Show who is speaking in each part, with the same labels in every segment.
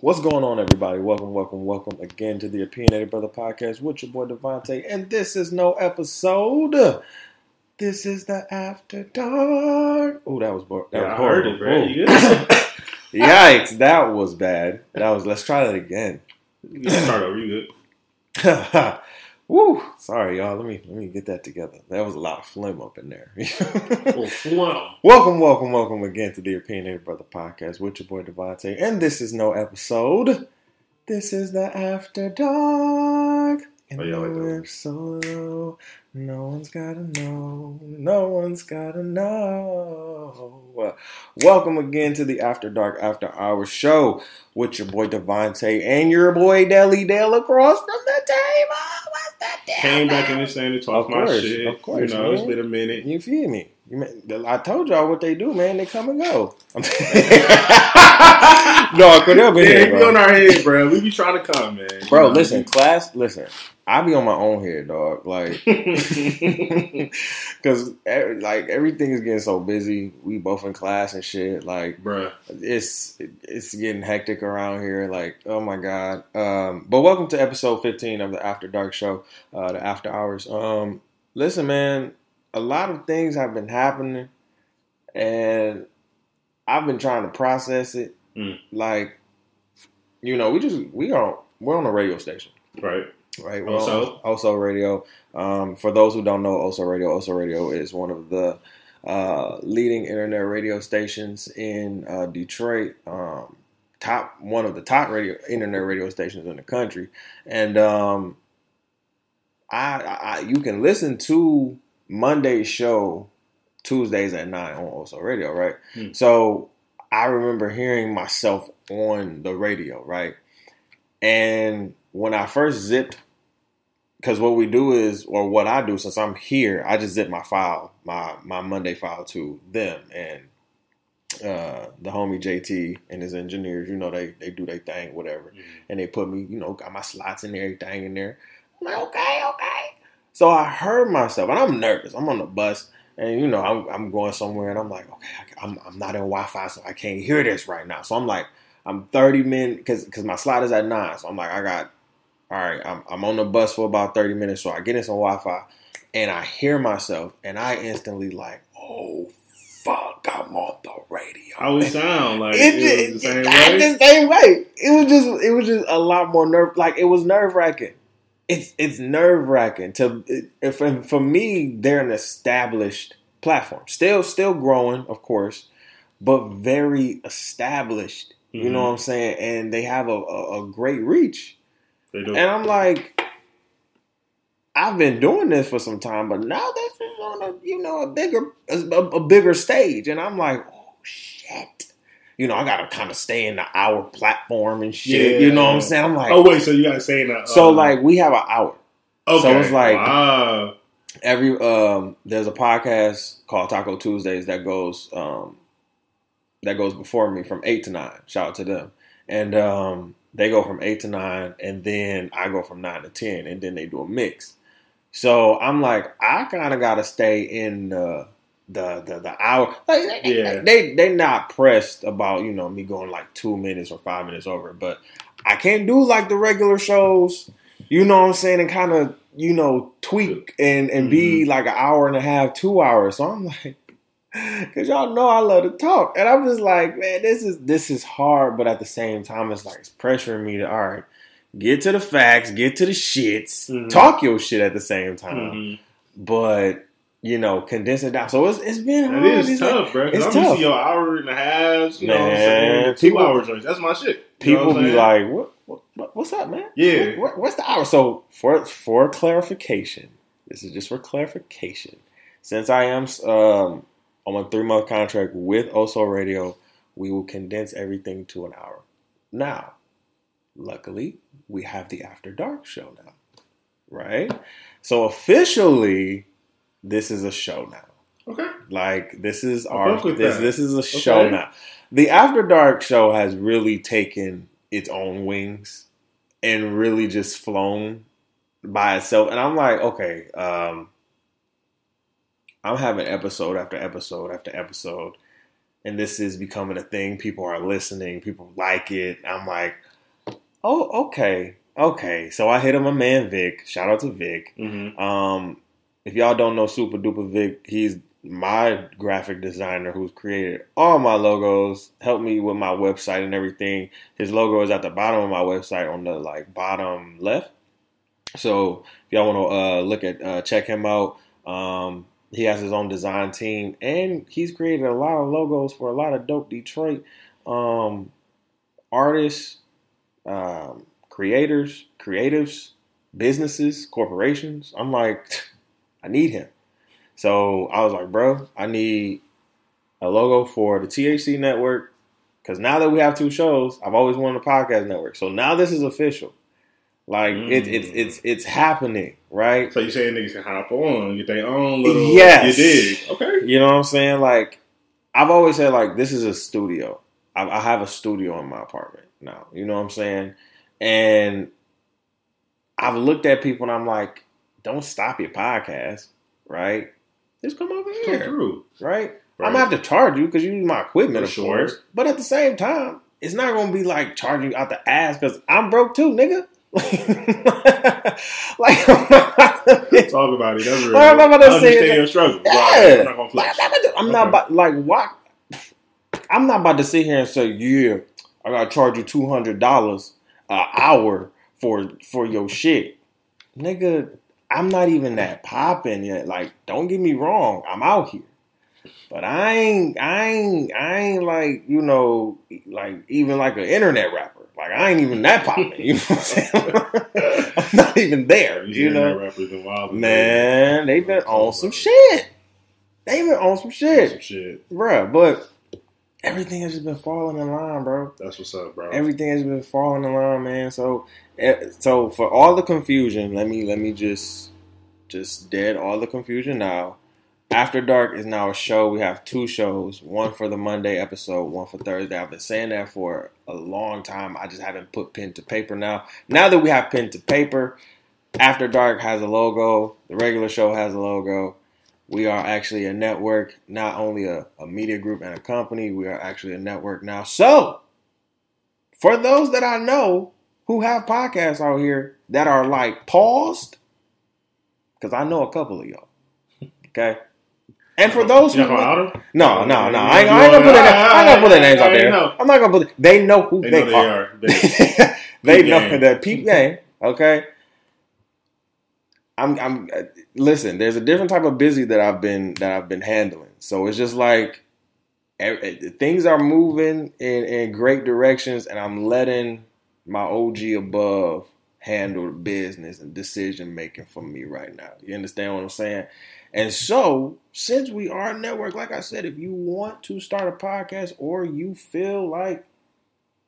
Speaker 1: What's going on, everybody? Welcome, welcome, welcome again to the Opinionated Bruhtha Podcast with your boy DeVonta. And this is no episode. This is the After Dark. Oh, that was, bo- that
Speaker 2: Yeah,
Speaker 1: was
Speaker 2: I heard it, bro.
Speaker 1: Ooh.
Speaker 2: You good?
Speaker 1: Yikes, that was bad. That was, let's try that again.
Speaker 2: You start over. You good?
Speaker 1: Woo! Sorry, y'all. Let me let me get that together. That was a lot of phlegm up in there.
Speaker 2: Phlegm.
Speaker 1: Welcome, welcome, welcome again to the Opinionated Bruhtha Podcast with your boy DeVonta. And this is no episode. This is the After Dark. And
Speaker 2: Oh, yeah, like that
Speaker 1: no
Speaker 2: one.
Speaker 1: episode. No one's gotta know. No one's gotta know. Welcome again to the After Dark After Hours show with your boy DeVonta and your boy Deli Dale across from the table. That deal?
Speaker 2: Came back
Speaker 1: man?
Speaker 2: in the same to talk
Speaker 1: Of
Speaker 2: my
Speaker 1: course,
Speaker 2: shit.
Speaker 1: of course,
Speaker 2: You know, it's been a minute.
Speaker 1: You feel me? You mean, I told y'all what they do, man. They come and go. no, I could have been
Speaker 2: Yeah,
Speaker 1: here,
Speaker 2: it be on our head, bro. We be trying to come, man. You
Speaker 1: Bro,
Speaker 2: know?
Speaker 1: listen, class, listen. I be on my own head, dog. Like, because like everything is getting so busy. We both in class and shit. Like,
Speaker 2: Bruh.
Speaker 1: it's it's getting hectic around here. Like, oh my god. Um, but welcome to episode fifteen of the After Dark Show, uh, the After Hours. Um, listen, man, a lot of things have been happening, and I've been trying to process it.
Speaker 2: Mm.
Speaker 1: Like, you know, we just we are we're on a radio station
Speaker 2: Right.
Speaker 1: right? We're on Oso Radio. Um, for those who don't know Oso Radio, Oso Radio is one of the uh, leading internet radio stations in uh, Detroit. Um, top one of the top radio internet radio stations in the country, and um, I, I you can listen to Monday's show Tuesdays at nine on Oso Radio, right?
Speaker 2: Hmm.
Speaker 1: So I remember hearing myself on the radio, right? And when I first zipped, because what we do is, or what I do, since I'm here, I just zip my file, my my Monday file to them, and uh, the homie JT and his engineers, you know, they they do their thing, whatever, and they put me, you know, got my slots and everything in there. I'm like, okay, okay. So I heard myself, and I'm nervous. I'm on the bus, and you know, I'm, I'm going somewhere, and I'm like, okay, I'm, I'm not in Wi-Fi, so I can't hear this right now. So I'm like, I'm 30 minutes because because my slot is at nine, so I'm like, I got, all right, I'm, I'm on the bus for about 30 minutes, so I get in some Wi-Fi, and I hear myself, and I instantly like, oh fuck, I'm on the radio.
Speaker 2: How we sound? Like,
Speaker 1: It,
Speaker 2: it, was the same
Speaker 1: it- it-
Speaker 2: way?
Speaker 1: the same way. It was just it was just a lot more nerve like it was nerve wracking. It's it's nerve wracking to if for, for me they're an established platform, still still growing, of course, but very established. You know
Speaker 2: Mhm.
Speaker 1: what I'm saying? And they have a, a, a great reach.
Speaker 2: They do.
Speaker 1: And I'm like, I've been doing this for some time, but now this is on a you know a bigger a, a bigger stage, and I'm like, oh shit. You know, I gotta kind of stay in the hour platform and shit.
Speaker 2: Yeah.
Speaker 1: You know what I'm saying? I'm like,
Speaker 2: oh, wait, so you got to say that.
Speaker 1: so
Speaker 2: um,
Speaker 1: like we have an hour
Speaker 2: okay.
Speaker 1: so it's like-
Speaker 2: wow.
Speaker 1: every. Um, there's a podcast called Taco Tuesdays that goes um, that goes before me from eight to nine. Shout out to them, and um, they go from eight to nine, and then I go from nine to ten, and then they do a mix. So I'm like, I kind of got to stay in the the the, the hour. Like, they,
Speaker 2: Yeah.
Speaker 1: they they not pressed about you know me going like two minutes or five minutes over, but I can't do like the regular shows. You know what I'm saying, and kind of you know tweak and and be like an hour and a half, two hours. So I'm like. Cause y'all know I love to talk, and I'm just like, man, this is this is hard, but at the same time, it's like it's pressuring me to all right, get to the facts, get to the shits,
Speaker 2: Mhm.
Speaker 1: talk your shit at the same time,
Speaker 2: Mhm.
Speaker 1: but you know, condense it down. So it's it's been hard.
Speaker 2: It is
Speaker 1: It's like-
Speaker 2: tough, bro.
Speaker 1: it's
Speaker 2: I'm used
Speaker 1: tough.
Speaker 2: to your hour and a half, you know, what I'm
Speaker 1: Man,
Speaker 2: saying? two
Speaker 1: people-
Speaker 2: hour joints. That's my shit. You know
Speaker 1: people
Speaker 2: what
Speaker 1: be like, what, what, what what's up, man?
Speaker 2: Yeah.
Speaker 1: What- what's the hour? So for for clarification, this is just for clarification. Since I am um, on a three month contract with Oso Radio, we will condense everything to an hour. Now, luckily, we have the After Dark show now, right? So officially, this is a show now.
Speaker 2: Okay.
Speaker 1: Like this is our this
Speaker 2: that.
Speaker 1: this is a show now. The After Dark show has really taken its own wings and really just flown by itself. And I'm like, okay, um, I'm having episode after episode after episode, and this is becoming a thing. People are listening. People like it. I'm like, oh, okay, okay. So I hit him a man Vic. Shout out to Vic.
Speaker 2: Mm-hmm.
Speaker 1: Um, if y'all don't know Super Duper Vic, he's my graphic designer who's created all my logos, helped me with my website and everything. His logo is at the bottom of my website on the like bottom left. So if y'all want to uh, look at uh, check him out, um, he has his own design team and he's created a lot of logos for a lot of dope Detroit um, artists, um, creators, creatives, businesses, corporations. I'm like, I need him. So I was like, bro, I need a logo for the THC network. Because now that we have two shows, I've always wanted a podcast network. So now this is official. Like mm. it, it's it's it's happening, right?
Speaker 2: So you saying niggas can hop on, get their own little
Speaker 1: yes.
Speaker 2: You dig. Okay.
Speaker 1: You know what I'm saying? Like I've always said like this is a studio. I, I have a studio in my apartment now. You know what I'm saying? And I've looked at people and I'm like, don't stop your podcast, right? Just come over here.
Speaker 2: Come through.
Speaker 1: Right? right? I'm gonna have to charge you because you use my equipment,
Speaker 2: For
Speaker 1: of
Speaker 2: sure.
Speaker 1: course. But at the same time, it's not gonna be like charging you out the ass because I'm broke too, nigga. like,
Speaker 2: talk about it. That's real.
Speaker 1: I'm not about to say
Speaker 2: your struggle.
Speaker 1: Yeah.
Speaker 2: I'm not gonna flex.
Speaker 1: I'm not, I'm not
Speaker 2: Okay.
Speaker 1: about like. I'm not about to sit here and say, yeah, I gotta charge you two hundred dollars an hour for for your shit, nigga. I'm not even that popping yet. Like, don't get me wrong, I'm out here, but I ain't, I ain't, I ain't like you know, like even like an internet rapper. Like I ain't even that popping. You know what I'm saying? I'm not even there. You
Speaker 2: internet
Speaker 1: know,
Speaker 2: rappers been wild.
Speaker 1: man, they've been on some shit. They've been on some shit
Speaker 2: Some shit.
Speaker 1: bruh. But everything has just been falling in line, bro.
Speaker 2: That's what's up, bro.
Speaker 1: Everything has been falling in line, man. So, eh, so for all the confusion, let me let me just just dead all the confusion now. After Dark is now a show. We have two shows, one for the Monday episode, one for Thursday. I've been saying that for a long time. I just haven't put pen to paper now. Now that we have pen to paper, After Dark has a logo. The regular show has a logo. We are actually a network, not only a, a media group and a company, we are actually a network now. So, for those that I know who have podcasts out here that are like paused, because I know a couple of y'all. Okay? And for those
Speaker 2: you
Speaker 1: who
Speaker 2: them?
Speaker 1: no, no, no, I ain't, I ain't gonna put their, I ain't gonna put their names out there. I'm not gonna put. They know who
Speaker 2: They
Speaker 1: they,
Speaker 2: know
Speaker 1: are.
Speaker 2: They-
Speaker 1: they know that peep game. Okay. I'm. I'm. uh, Listen, there's a different type of busy that I've been that I've been handling. So it's just like things are moving in in great directions, and I'm letting my OG above handle the business and decision making for me right now. You understand what I'm saying? And so, since we are a network, like I said, if you want to start a podcast or you feel like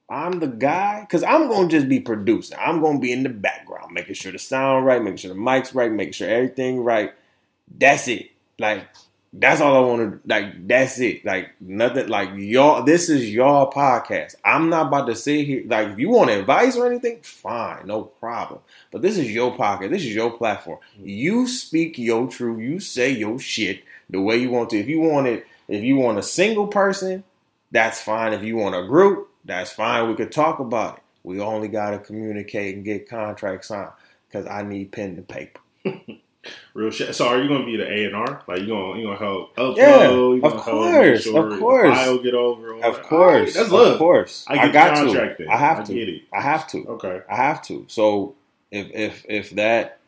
Speaker 1: I'm the guy, because I'm to just be producing. I'm to be in the background, making sure the sound right, making sure the mic's right, making sure everything right. That's it. Like, that's all I want to, like, that's it. Like, nothing, like, y'all, this is y'all podcast. I'm not about to sit here, like, if you want advice or anything, fine, no problem. But this is your pocket. This is your platform. You speak your truth. You say your shit the way you want to. If you want it, if you want a single person, that's fine. If you want a group, that's fine. We could talk about it. We only got to communicate and get contracts signed because I need pen and paper.
Speaker 2: Real shit. So are you gonna be the A and R? Like you gonna you gonna help upload?
Speaker 1: Yeah,
Speaker 2: you
Speaker 1: of course,
Speaker 2: sure
Speaker 1: of course.
Speaker 2: I'll get over.
Speaker 1: Of
Speaker 2: that?
Speaker 1: course,
Speaker 2: Alright, that's
Speaker 1: of course.
Speaker 2: I
Speaker 1: I, got to.
Speaker 2: then.
Speaker 1: I have
Speaker 2: I
Speaker 1: to. I have to.
Speaker 2: Okay.
Speaker 1: I have to. So if if if that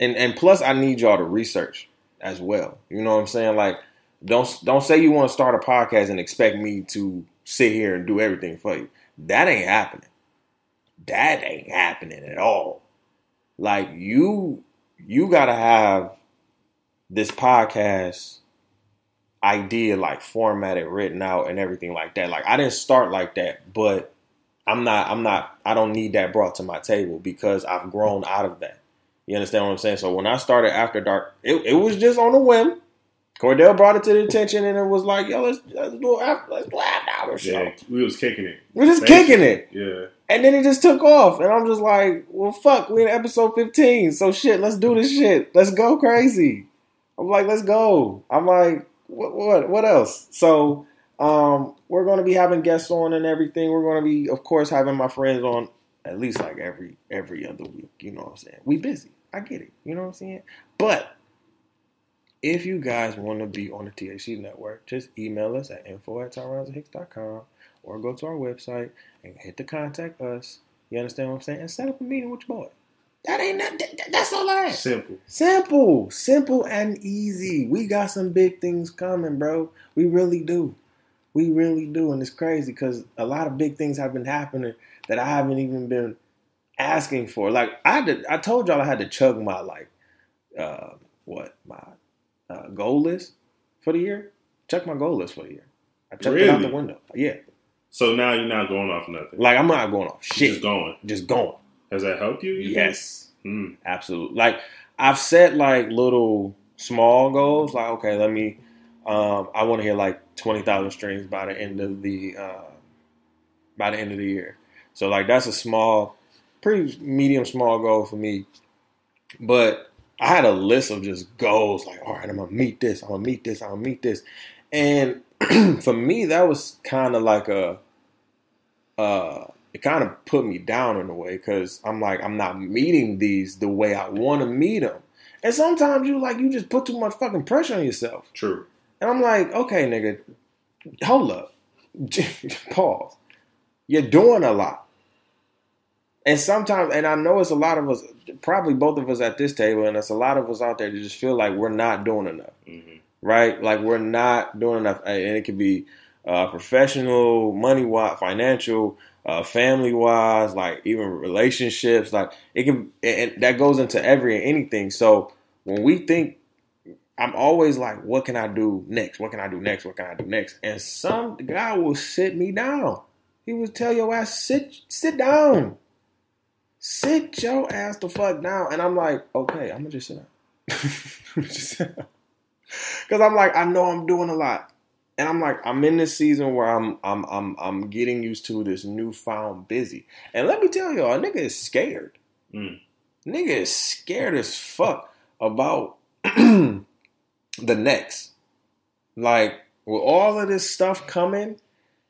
Speaker 1: and and plus I need y'all to research as well. You know what I'm saying? Like don't don't say you want to start a podcast and expect me to sit here and do everything for you. That ain't happening. That ain't happening at all. Like you you got to have this podcast idea like formatted, written out and everything like that. Like I didn't start like that, but I'm not I'm not I don't need that brought to my table because I've grown out of that. You understand what I'm saying? So when I started After Dark, it, it was just on a whim. Cordell brought it to the attention and it was like, yo, let's, let's do after let's do after hour show.
Speaker 2: Yeah, we was kicking it.
Speaker 1: We're just
Speaker 2: Basically.
Speaker 1: kicking it.
Speaker 2: Yeah.
Speaker 1: And then it just took off. And I'm just like, well fuck, we in episode 15. So shit, let's do this shit. Let's go crazy. I'm like, let's go. I'm like, what what what else? So um we're gonna be having guests on and everything. We're gonna be, of course, having my friends on at least like every every other week. You know what I'm saying? We busy. I get it. You know what I'm saying? But if you guys want to be on the THC network, just email us at info at com or go to our website and hit the contact us. You understand what I'm saying? And set up a meeting with your boy. That ain't that, that- that's all I ask.
Speaker 2: Simple.
Speaker 1: Simple, simple and easy. We got some big things coming, bro. We really do. We really do, and it's crazy because a lot of big things have been happening that I haven't even been asking for. Like I did, I told y'all I had to chug my like, uh, what my uh, goal list for the year. Check my goal list for the year. I checked it out the window. Yeah,
Speaker 2: So now you're not going off nothing.
Speaker 1: like I'm not going off
Speaker 2: You're
Speaker 1: shit.
Speaker 2: Just going.
Speaker 1: Just going.
Speaker 2: Has that helped you? you?
Speaker 1: Yes.
Speaker 2: Hmm.
Speaker 1: Absolutely. Like I've set like little small goals. Like okay, let me. Um, I want to hit like twenty thousand streams by the end of the uh, by the end of the year. So like that's a small, pretty medium small goal for me. But I had a list of just goals. Like all right, I'm gonna meet this. I'm gonna meet this. I'm gonna meet this. And for me, that was kind of like a. Uh, it kind of put me down in a way because I'm like I'm not meeting these the way I want to meet them, and sometimes you like you just put too much fucking pressure on yourself,
Speaker 2: True.
Speaker 1: and I'm like, okay, nigga, hold up, pause. You're doing a lot, and sometimes, and I know it's a lot of us, probably both of us at this table, and it's a lot of us out there that just feel like we're not doing enough
Speaker 2: hmm
Speaker 1: right? Like we're not doing enough, and it could be uh, professional, money wise, financial, uh, family wise, like even relationships. Like it can, and that goes into every and anything. So when we think, I'm always like, what can I do next? What can I do next? What can I do next? And some guy will sit me down. He would tell your ass, sit, sit down. Sit your ass the fuck down. And I'm like, okay, I'm gonna just sit down. Just sit down. Cause I'm like, I know I'm doing a lot. And I'm like, I'm in this season where I'm I'm I'm I'm getting used to this newfound busy. And let me tell y'all, a nigga is scared.
Speaker 2: Mm.
Speaker 1: Nigga is scared as fuck about the next. Like, with all of this stuff coming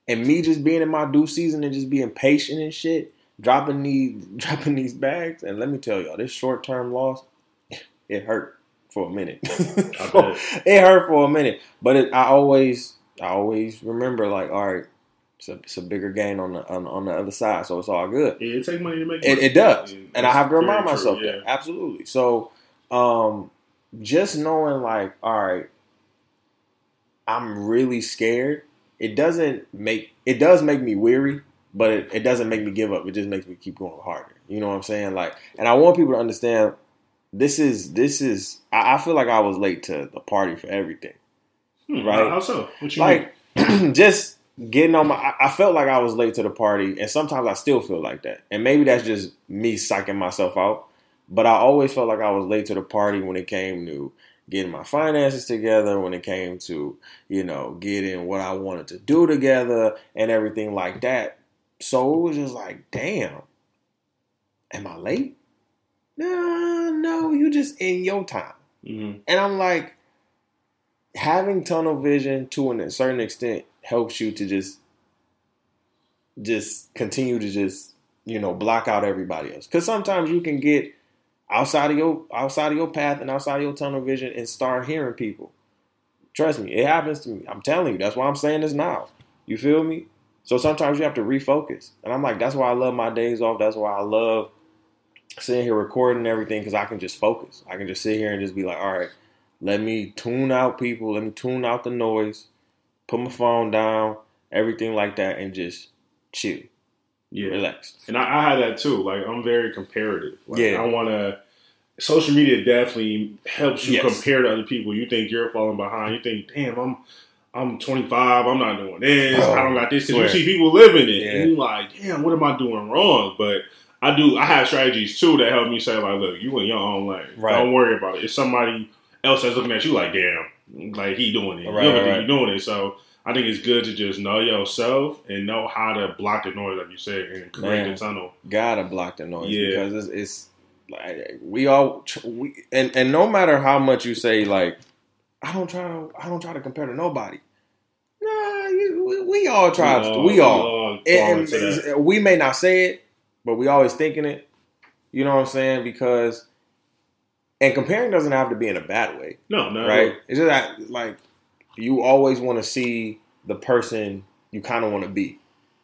Speaker 1: and me just being in my due season and just being patient and shit, dropping these dropping these bags, and let me tell y'all, this short term loss, it hurt for a minute.
Speaker 2: bet.
Speaker 1: it hurt for a minute, but it, I always, I always remember like, all right, it's a, it's a bigger gain on the on, on the other side, so it's all good.
Speaker 2: Yeah, it takes money to make
Speaker 1: It,
Speaker 2: money.
Speaker 1: it does,
Speaker 2: And
Speaker 1: and I have to remind
Speaker 2: very
Speaker 1: myself
Speaker 2: true,
Speaker 1: that absolutely. So, um, just knowing like, all right, I'm really scared. It doesn't make it does make me weary, but it, it doesn't make me give up. It just makes me keep going harder. You know what I'm saying? Like, and I want people to understand this is this is. I, I feel like I was late to the party for everything.
Speaker 2: Hmm,
Speaker 1: right.
Speaker 2: How so? What you mean?
Speaker 1: Like, just getting on my. I, I felt like I was late to the party, and sometimes I still feel like that. And maybe that's just me psyching myself out. But I always felt like I was late to the party when it came to getting my finances together, when it came to, you know, getting what I wanted to do together and everything like that. So it was just like, damn, am I late? No, no, you just in your time.
Speaker 2: Mhm.
Speaker 1: And I'm like, having tunnel vision to a certain extent helps you to just just continue to just you know block out everybody else because sometimes you can get outside of your outside of your path and outside of your tunnel vision and start hearing people trust me it happens to me i'm telling you that's why i'm saying this now you feel me so sometimes you have to refocus and i'm like that's why i love my days off that's why i love sitting here recording everything because i can just focus i can just sit here and just be like all right let me tune out people let me tune out the noise put my phone down everything like that and just chill
Speaker 2: Yeah.
Speaker 1: relax
Speaker 2: And I, I had that too. Like I'm very comparative. Like,
Speaker 1: Yeah.
Speaker 2: I want to. Social media definitely helps you
Speaker 1: Yes.
Speaker 2: compare to other people. You think you're falling behind. You think, damn, I'm. I'm 25. I'm not doing this.
Speaker 1: Oh,
Speaker 2: I don't oh, got this. Because you see people living it,
Speaker 1: Yeah.
Speaker 2: and you're like, damn, what am I doing wrong? But I do. I have strategies too that help me say, like, look, you in your own lane.
Speaker 1: Right.
Speaker 2: Don't worry about it. It's somebody else that's looking at you like, damn, like he doing it.
Speaker 1: Right,
Speaker 2: you
Speaker 1: right,
Speaker 2: doing it. So I think it's good to just know yourself and know how to block the noise, like you said, and create the tunnel.
Speaker 1: gotta block the noise
Speaker 2: Yeah.
Speaker 1: because it's, it's like we all we and and no matter how much you say like I don't try to I don't try to compare to nobody. Nah, you, we, we all try. to we all. And, and we may not say it, but we always thinking it. You know what I'm saying? Because and comparing doesn't have to be in a bad way,
Speaker 2: No, no,
Speaker 1: right? It's just that like you always want to see the person you kind of want to be.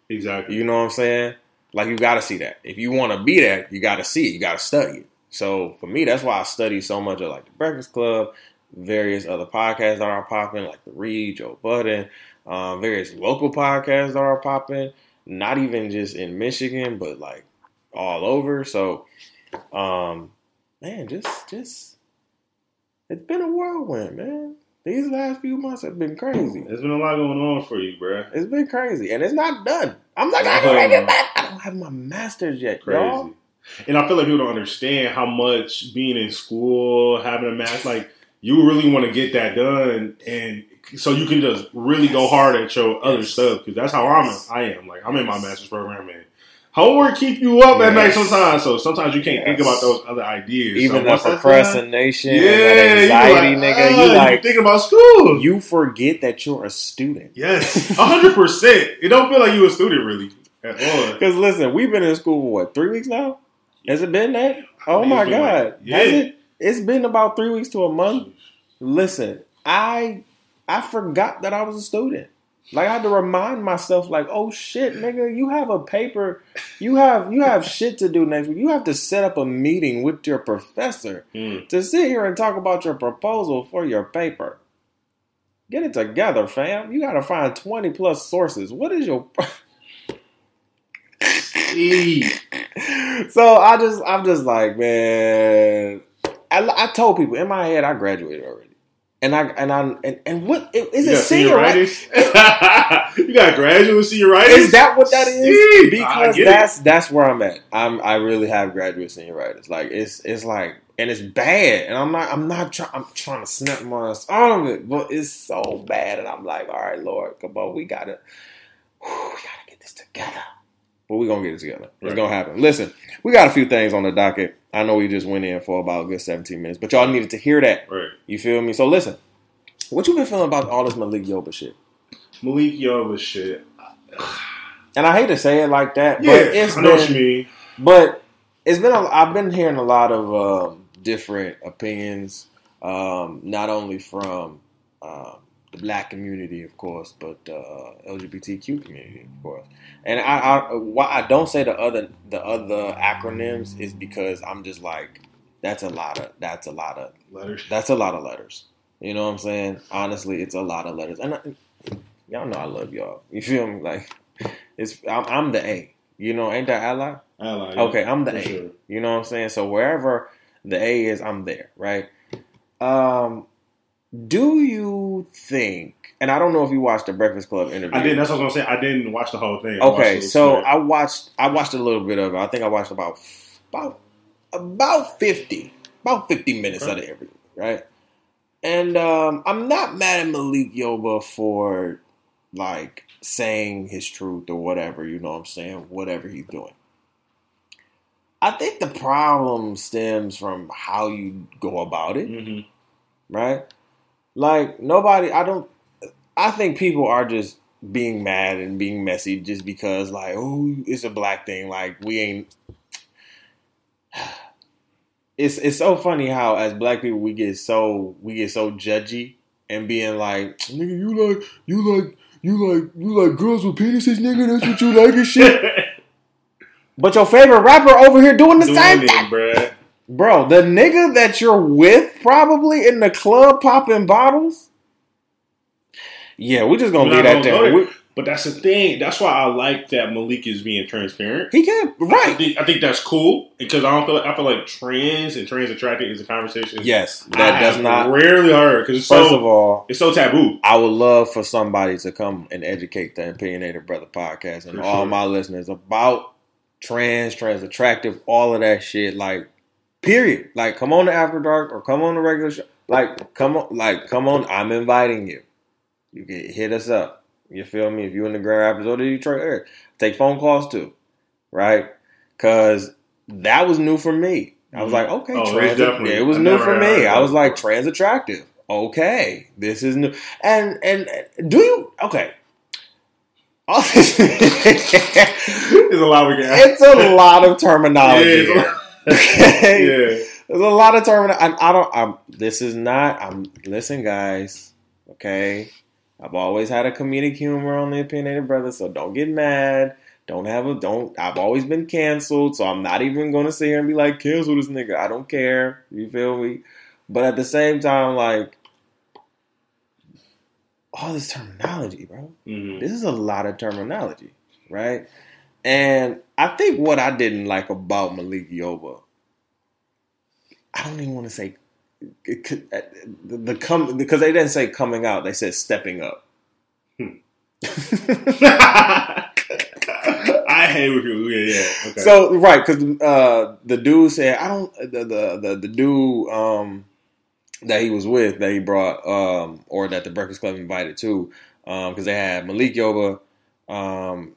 Speaker 2: Exactly.
Speaker 1: You know what I'm saying? Like you got to see that. If you want to be that, you got to see it. You got to study it. So for me, that's why I study so much of like the Breakfast Club, various other podcasts that are popping, like the Read, Joe Budden, um, various local podcasts that are popping. Not even just in Michigan, but like all over. So, um, man, just just it's been a whirlwind, man. These last few months have been crazy.
Speaker 2: There's been a lot going on for you, bruh.
Speaker 1: It's been crazy, and it's not done. I'm like, I
Speaker 2: No.
Speaker 1: don't get back. I don't have my masters yet,
Speaker 2: Crazy.
Speaker 1: y'all.
Speaker 2: And I feel like people don't understand how much being in school, having a math, like you really want to get that done, and so you can just really go hard at your other stuff because that's how I'm. I am. Like I'm in my master's program, and homework keep you up at night sometimes. So sometimes you can't think about those other ideas.
Speaker 1: Even
Speaker 2: so
Speaker 1: the
Speaker 2: once that's done,
Speaker 1: procrastination,
Speaker 2: yeah,
Speaker 1: anxiety,
Speaker 2: like,
Speaker 1: nigga.
Speaker 2: ah,
Speaker 1: You like
Speaker 2: thinking about school.
Speaker 1: you forget that you're a student.
Speaker 2: yes, hundred percent. It don't feel like you're a student really at all.
Speaker 1: Because listen, we've been in school for what three weeks now? Has it been that? Oh
Speaker 2: think
Speaker 1: my god,
Speaker 2: like- yeah.
Speaker 1: has it? It's been about three weeks to a month. Listen, I I forgot that I was a student. Like I had to remind myself, like, oh shit, nigga, you have a paper, you have you have shit to do next week. You have to set up a meeting with your professor
Speaker 2: Mm.
Speaker 1: to sit here and talk about your proposal for your paper. Get it together, fam. You gotta find 20 plus sources. What is your so I just I'm just like man I, I told people in my head I graduated already and I and I and, and what is it
Speaker 2: got
Speaker 1: senioritis?
Speaker 2: you got graduate senioritis?
Speaker 1: Is that what that is? Because
Speaker 2: get it.
Speaker 1: that's that's where I'm at. I'm I really have graduate senioritis. Like it's it's like and it's bad. And I'm not I'm not trying I'm trying to snap my ass out of it, but it's so bad. And I'm like, all right, Lord, come on, we gotta we gotta get this together. But we're gonna get it together. It's
Speaker 2: Right.
Speaker 1: gonna happen. Listen, we got a few things on the docket. I know we just went in for about a good 17 minutes, but y'all needed to hear that.
Speaker 2: Right.
Speaker 1: You feel me? So listen, what you been feeling about all this Malik Yoba shit?
Speaker 2: Malik Yoba shit.
Speaker 1: And I hate to say it like that,
Speaker 2: Yeah,
Speaker 1: but it's
Speaker 2: I
Speaker 1: been,
Speaker 2: what you mean.
Speaker 1: But it's been. A, I've been hearing a lot of um, different opinions, um, not only from um, the black community, of course, but uh, LGBTQ community, of course. And I, I, why I don't say the other the other acronyms is because I'm just like, that's a lot of that's a lot of
Speaker 2: Letters.
Speaker 1: that's a lot of letters. You know what I'm saying? Honestly, it's a lot of letters, and I, y'all know I love y'all. You feel me? Like it's I'm, I'm the A. You know, ain't that ally?
Speaker 2: Like it.
Speaker 1: Okay, I'm the A.
Speaker 2: sure.
Speaker 1: You know what I'm saying? So wherever the A is, I'm there, right? Um, do you think? And I don't know if you watched the Breakfast Club interview.
Speaker 2: I didn't. That's what I was gonna say. I didn't watch the whole thing. I
Speaker 1: Okay,
Speaker 2: little
Speaker 1: so. I watched. I watched a little bit of it. I think I watched about about about fifty about fifty minutes
Speaker 2: Okay.
Speaker 1: of the interview, right? And um, I'm not mad at Malik Yoba for like saying his truth or whatever. You know what I'm saying? Whatever he's doing. I think the problem stems from how you go about it
Speaker 2: Mhm.
Speaker 1: right? Like nobody, I don't. I think people are just being mad and being messy just because, like, oh, it's a black thing. Like we ain't. It's it's so funny how as black people we get so we get so judgy and being like, nigga, you like you like you like you like girls with penises, nigga. That's what you like and shit. But your favorite rapper over here doing the
Speaker 2: Doing
Speaker 1: same
Speaker 2: it,
Speaker 1: thing.
Speaker 2: bruh.
Speaker 1: Bro, the nigga that you're with probably in the club popping bottles. Yeah, we just gonna leave that there.
Speaker 2: But that's the thing. That's why I like that Malik is being transparent.
Speaker 1: he can
Speaker 2: I
Speaker 1: right.
Speaker 2: think, I think that's cool because I don't feel. Like, I feel like trans and trans attracting is a conversation.
Speaker 1: Yes,
Speaker 2: I
Speaker 1: that does not.
Speaker 2: rarely heard because
Speaker 1: First
Speaker 2: so
Speaker 1: of all,
Speaker 2: it's so taboo.
Speaker 1: I would love for somebody to come and educate the Opinionated Bruhtha podcast and
Speaker 2: For
Speaker 1: all
Speaker 2: sure.
Speaker 1: my listeners about trans, trans attractive, all of that shit. Like, period. Like, come on to After Dark or come on the regular show. Like, come on, like, come on. I'm inviting you. You can hit us up. You feel me? If you're in the Grand Rapids or the Detroit area, take phone calls too, right? Because that was new for me. I was
Speaker 2: Mhm.
Speaker 1: like, okay,
Speaker 2: Oh, it was
Speaker 1: trans.
Speaker 2: definitely-
Speaker 1: it was
Speaker 2: I
Speaker 1: new for me. I was like, trans attractive. Okay, this is new. And and do you okay? all this-
Speaker 2: There's a lot we can
Speaker 1: it's a lot of terminology.
Speaker 2: Yeah, it's a
Speaker 1: here.
Speaker 2: lot.
Speaker 1: Okay?
Speaker 2: yeah.
Speaker 1: There's a lot of terminology. I, I don't. I'm. This is not. I'm. Listen, guys. Okay. I've always had a comedic humor on the opinionated brother, so don't get mad. Don't have a don't. I've always been canceled, so I'm not even going to sit here and be like cancel this nigga. I don't care. You feel me? But at the same time, like all this terminology, bro.
Speaker 2: Mhm.
Speaker 1: This is a lot of terminology, right? And I think what I didn't like about Malik Yoba, I don't even want to say could, uh, the, the come because they didn't say coming out, they said stepping up.
Speaker 2: Hmm. I hate when you. Yeah, yeah. Okay.
Speaker 1: So right, because uh, the dude said I don't the the the, the dude um, that he was with that he brought um, or that the Breakfast Club invited to because they had Malik Yoba, um,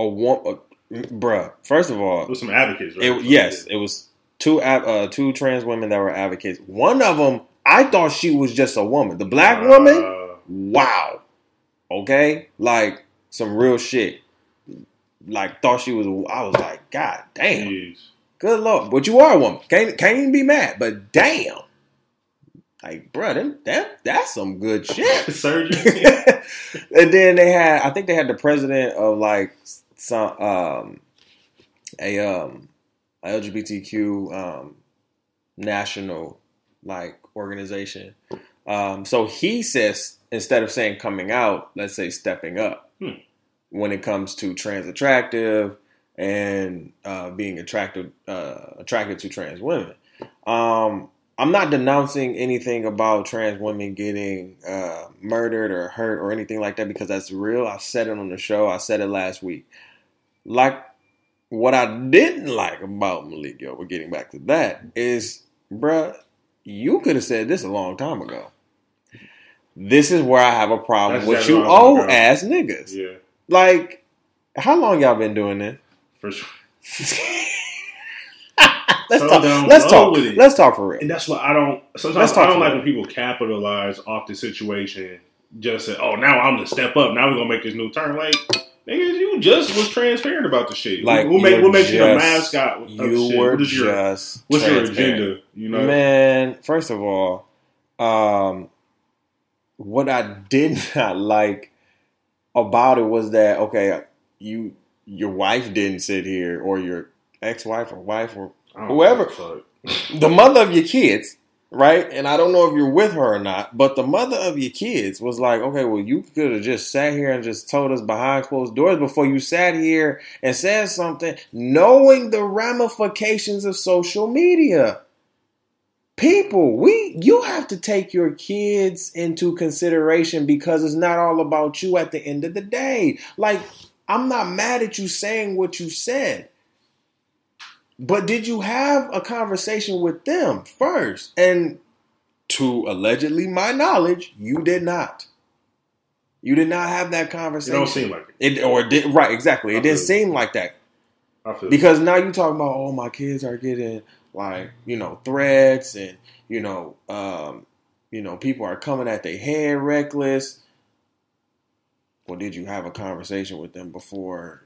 Speaker 1: a uh, bruh. First of all,
Speaker 2: with some advocates, right?
Speaker 1: It, yes, it was two uh, two trans women that were advocates. One of them, I thought she was just a woman. The black woman,
Speaker 2: Uh,
Speaker 1: wow. Okay, like some real shit. Like thought she was. I was like, God damn,
Speaker 2: jeez.
Speaker 1: good lord. But you are a woman. Can't can't even be mad. But damn, like, bruh, them, that that's some good shit.
Speaker 2: Surgery.
Speaker 1: and then they had, I think they had the president of like some um a um a LGBTQ um national like organization. Um, so he says instead of saying coming out, let's say stepping up
Speaker 2: Hmm.
Speaker 1: when it comes to trans attractive and uh, being attracted uh, attracted to trans women. Um, I'm not denouncing anything about trans women getting uh, murdered or hurt or anything like that because that's real. I said it on the show. I said it last week. Like what I didn't like about Malik Yoba, getting back to that, is, bruh, you could have said this a long time ago. This is where I have a problem
Speaker 2: That's
Speaker 1: with you
Speaker 2: what I was
Speaker 1: old
Speaker 2: gonna
Speaker 1: ass niggas.
Speaker 2: yeah,
Speaker 1: Like, how long y'all been doing this?
Speaker 2: for sure.
Speaker 1: let's
Speaker 2: So
Speaker 1: talk. Let's talk. Let's talk for real.
Speaker 2: And that's what I don't. Sometimes
Speaker 1: talk
Speaker 2: I don't like when people capitalize off the situation. Just say, "Oh, now I'm gonna step up. Now we're gonna make this new turn." Like, you just was transparent about the shit.
Speaker 1: Like,
Speaker 2: who make what makes you the mascot? Of
Speaker 1: You were
Speaker 2: What is your
Speaker 1: just
Speaker 2: what's your agenda? You know,
Speaker 1: Man, first of all, um, what I did not like about it was that okay, you your wife didn't sit here, or your ex-wife or wife or whoever.
Speaker 2: give a fuck.
Speaker 1: the mother of your kids, right? And I don't know if you're with her or not, but the mother of your kids was like, okay, well, you could have just sat here and just told us behind closed doors before you sat here and said something, knowing the ramifications of social media. People, we you have to take your kids into consideration because it's not all about you at the end of the day. Like, I'm not mad at you saying what you said. But did you have a conversation with them first? And to allegedly my knowledge, you did not. You did not have that conversation.
Speaker 2: It don't seem like it.
Speaker 1: it or it did right exactly. It didn't
Speaker 2: feel
Speaker 1: seem like that
Speaker 2: I
Speaker 1: because now you talking about oh my kids are getting like you know threats and you know um, you know people are coming at their head reckless. Well, did you have a conversation with them before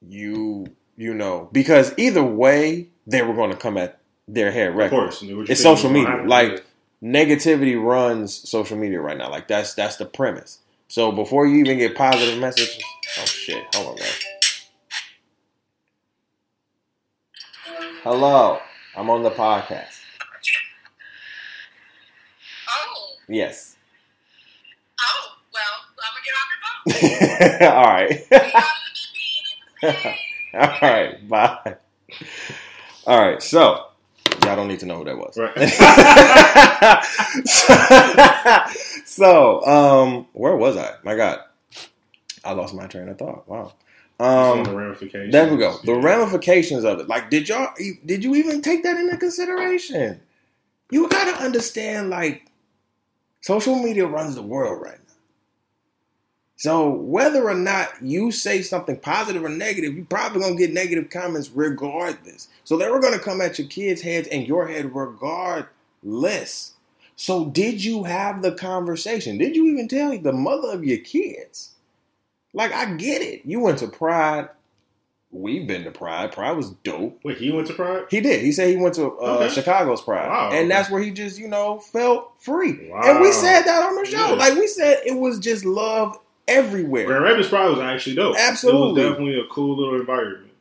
Speaker 1: you you know because either way they were going to come at their head
Speaker 2: of course.
Speaker 1: It's social media. Like. Negativity runs social media right now. Like that's that's the premise. So before you even get positive messages, oh shit, hold on, guys. Hello, I'm on the podcast.
Speaker 3: Oh,
Speaker 1: Yes.
Speaker 3: oh, well, I'm gonna get off your phone.
Speaker 1: All right.
Speaker 3: Be out of the meeting.
Speaker 1: All right. Bye. All right. So y'all don't need to know who that was.
Speaker 2: Right.
Speaker 1: so, um, where was I? My God, I lost my train of thought. Wow.
Speaker 2: Of the
Speaker 1: Um,
Speaker 2: ramifications.
Speaker 1: there we go. The
Speaker 2: Yeah.
Speaker 1: ramifications of it. Like, did y'all? Did you even take that into consideration? You gotta understand, like, social media runs the world right now. So whether or not you say something positive or negative, you're probably gonna get negative comments regardless. So they were gonna come at your kids' heads and your head regardless. So did you have the conversation? Did you even tell the mother of your kids? Like I get it. You went to Pride. We've been to Pride. Pride was dope.
Speaker 2: Wait, he went to Pride?
Speaker 1: He did. He said he went to uh,
Speaker 2: Okay.
Speaker 1: Chicago's Pride,
Speaker 2: Wow,
Speaker 1: and
Speaker 2: okay.
Speaker 1: that's where he just you know felt free.
Speaker 2: Wow.
Speaker 1: And we said that on the show.
Speaker 2: Yeah.
Speaker 1: Like we said, it was just love everywhere.
Speaker 2: Grand Rapids probably was actually dope.
Speaker 1: Absolutely.
Speaker 2: It was definitely a cool little environment.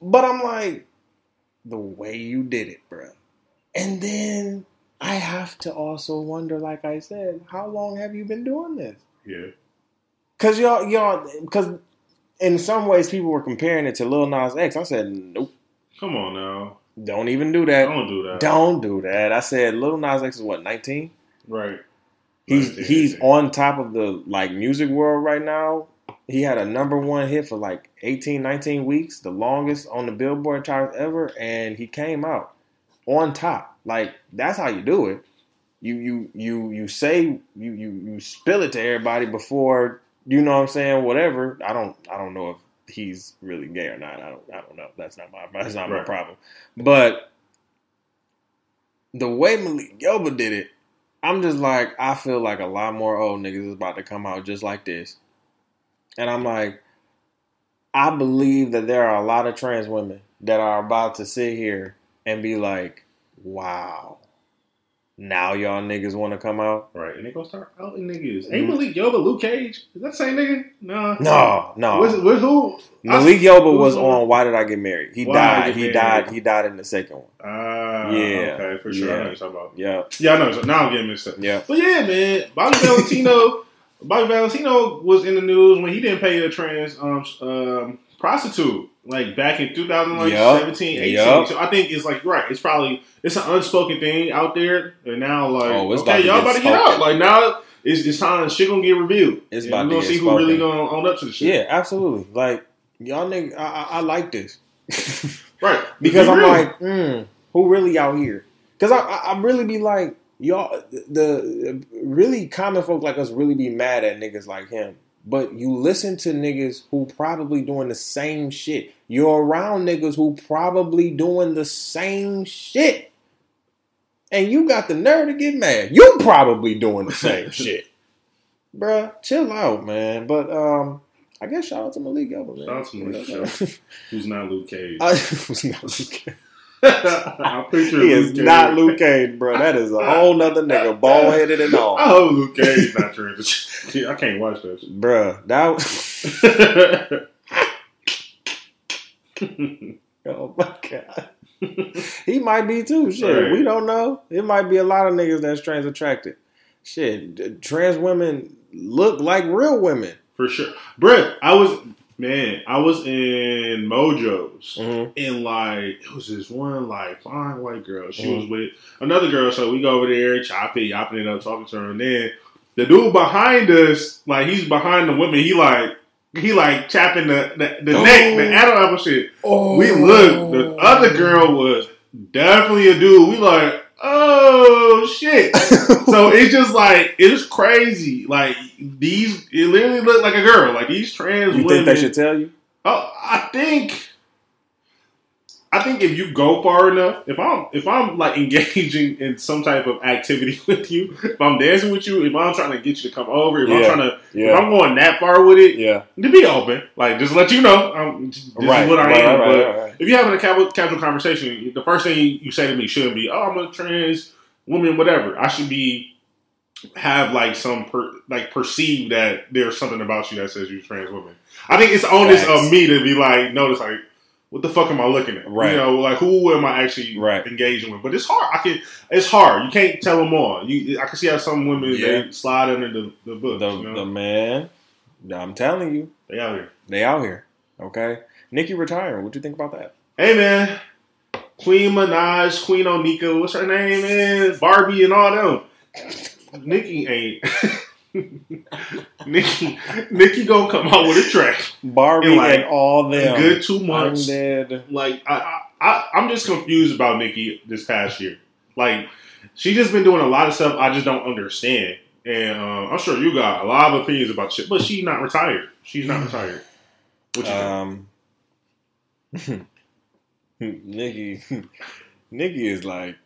Speaker 1: But I'm like, the way you did it, bro. And then I have to also wonder, like I said, how long have you been doing this?
Speaker 2: Yeah.
Speaker 1: Cause y'all, y'all, cause in some ways people were comparing it to Lil Nas X. I said, nope,
Speaker 2: Come on now.
Speaker 1: don't even do that.
Speaker 2: Don't do that.
Speaker 1: Don't do that. I said, Lil Nas X is what, 19?
Speaker 2: Right.
Speaker 1: He's
Speaker 2: Right,
Speaker 1: he's on top of the like music world right now. He had a number one hit for like 18, 19 weeks, the longest on the Billboard charts ever, and he came out on top. Like that's how you do it. You you you you say you you you spill it to everybody before you know what I'm saying. Whatever. I don't I don't know if he's really gay or not. I don't I don't know. That's not my that's not my problem. But the way Malik Yoba did it, I'm just like, I feel like a lot more old niggas is about to come out just like this. And I'm like, I believe that there are a lot of trans women that are about to sit here and be like, wow, now y'all niggas want to come out?
Speaker 2: Right. And they gonna start outing niggas. Ain't Malik Yoba Luke Cage? Is that the same nigga? Nah.
Speaker 1: No, no.
Speaker 2: What's, what's who?
Speaker 1: Malik Yoba was
Speaker 2: on-
Speaker 1: Why Did I Get Married? He
Speaker 2: Why
Speaker 1: died. He
Speaker 2: Married?
Speaker 1: died. He died in the second one.
Speaker 2: Ah,
Speaker 1: Yeah.
Speaker 2: Okay, for sure. I know
Speaker 1: Yeah.
Speaker 2: what you're talking about.
Speaker 1: Yeah,
Speaker 2: Yeah, I know. So now I'm getting mixed up.
Speaker 1: yeah.
Speaker 2: But yeah, man, Bobby Valentino, Bobby Valentino was in the news when he didn't pay a trans um, um, prostitute like back in 2017, 18.
Speaker 1: Yup.
Speaker 2: So I think it's like right. It's probably it's an unspoken thing out there, and now like
Speaker 1: Oh, it's about
Speaker 2: okay,
Speaker 1: to
Speaker 2: y'all about to get out. Like now it's, it's time shit gonna get revealed.
Speaker 1: It's about
Speaker 2: we're
Speaker 1: to
Speaker 2: gonna see who really gonna own up to the shit.
Speaker 1: Yeah, absolutely. Like, y'all niggas, I, I, I like this.
Speaker 2: right.
Speaker 1: because
Speaker 2: Be
Speaker 1: I'm like, mm, who really out here? Because I, I, I really be like, y'all, the really common folk like us really be mad at niggas like him. But you listen to niggas who probably doing the same shit. You're around niggas who probably doing the same shit. And you got the nerve to get mad. You probably doing the same shit. Bruh, chill out, man. But um, I guess shout out to Malik Yoba, man.
Speaker 2: Shout out to Malik Yoba. who's not Luke Cage.
Speaker 1: I was not Luke Cage.
Speaker 2: I picture
Speaker 1: He is
Speaker 2: Cage.
Speaker 1: not Luke Cage, bro. That is a whole nother nigga, bald headed and
Speaker 2: I
Speaker 1: all,
Speaker 2: hope Luke Cage not trans. I can't watch that shit.
Speaker 1: bruh. That oh my god, he might be too. Shit,
Speaker 2: Right.
Speaker 1: we don't know. It might be a lot of niggas that's trans attracted. Shit, trans women look like real women.
Speaker 2: For sure. Brett, I was man, I was in Mojo's
Speaker 1: Mhm.
Speaker 2: and like it was this one like fine white girl. She
Speaker 1: Mhm.
Speaker 2: was with another girl, so we go over there, chopping, yapping it up, talking to her, and then the dude behind us, like he's behind the women, he like he like chapping the the, the neck, the Adam apple shit.
Speaker 1: Oh,
Speaker 2: We looked, the other girl was definitely a dude. We like, oh shit. so it's just like it's crazy. Like these, it literally looked like a girl. Like these trans women.
Speaker 1: you
Speaker 2: women.
Speaker 1: think they should tell you?
Speaker 2: Oh, I think. I think if you go far enough, if I'm if I'm like engaging in some type of activity with you, if I'm dancing with you, if I'm trying to get you to come over, if
Speaker 1: Yeah.
Speaker 2: I'm trying to, if I'm going that far with it,
Speaker 1: yeah.
Speaker 2: to be open, like just let you know, I'm, this
Speaker 1: right,
Speaker 2: is what I
Speaker 1: right,
Speaker 2: am.
Speaker 1: right,
Speaker 2: but if you're having a casual, casual conversation, the first thing you say to me shouldn't be, "Oh, I'm a trans woman, whatever." I should be have like some per, like perceive that there's something about you that says you're a trans woman. I think it's onus uh,
Speaker 1: Facts.
Speaker 2: of me to be like, notice like, what the fuck am I looking at?
Speaker 1: Right.
Speaker 2: You know, like who am I actually
Speaker 1: Right.
Speaker 2: engaging with? But it's hard. I can. It's hard. You can't tell them all. You, I can see how some women
Speaker 1: Yeah.
Speaker 2: they slide under the the book.
Speaker 1: The,
Speaker 2: you know?
Speaker 1: the man, I'm telling you,
Speaker 2: they out here.
Speaker 1: they out here. Okay, Nicki retiring. What do you think about that?
Speaker 2: Hey man, Queen Minaj, Queen Onika, what's her name, man? Barbie and all them. Nicki ain't. Nicki, Nicki gonna come out with a track.
Speaker 1: Barbie
Speaker 2: In, like,
Speaker 1: and all them.
Speaker 2: good two months. Like I, I, I'm just confused about Nicki this past year. Like she just been doing a lot of stuff I just don't understand. And uh, I'm sure you got a lot of opinions about shit, but she's not retired. She's not retired. What you think?
Speaker 1: Um, Nicki, Nicki is like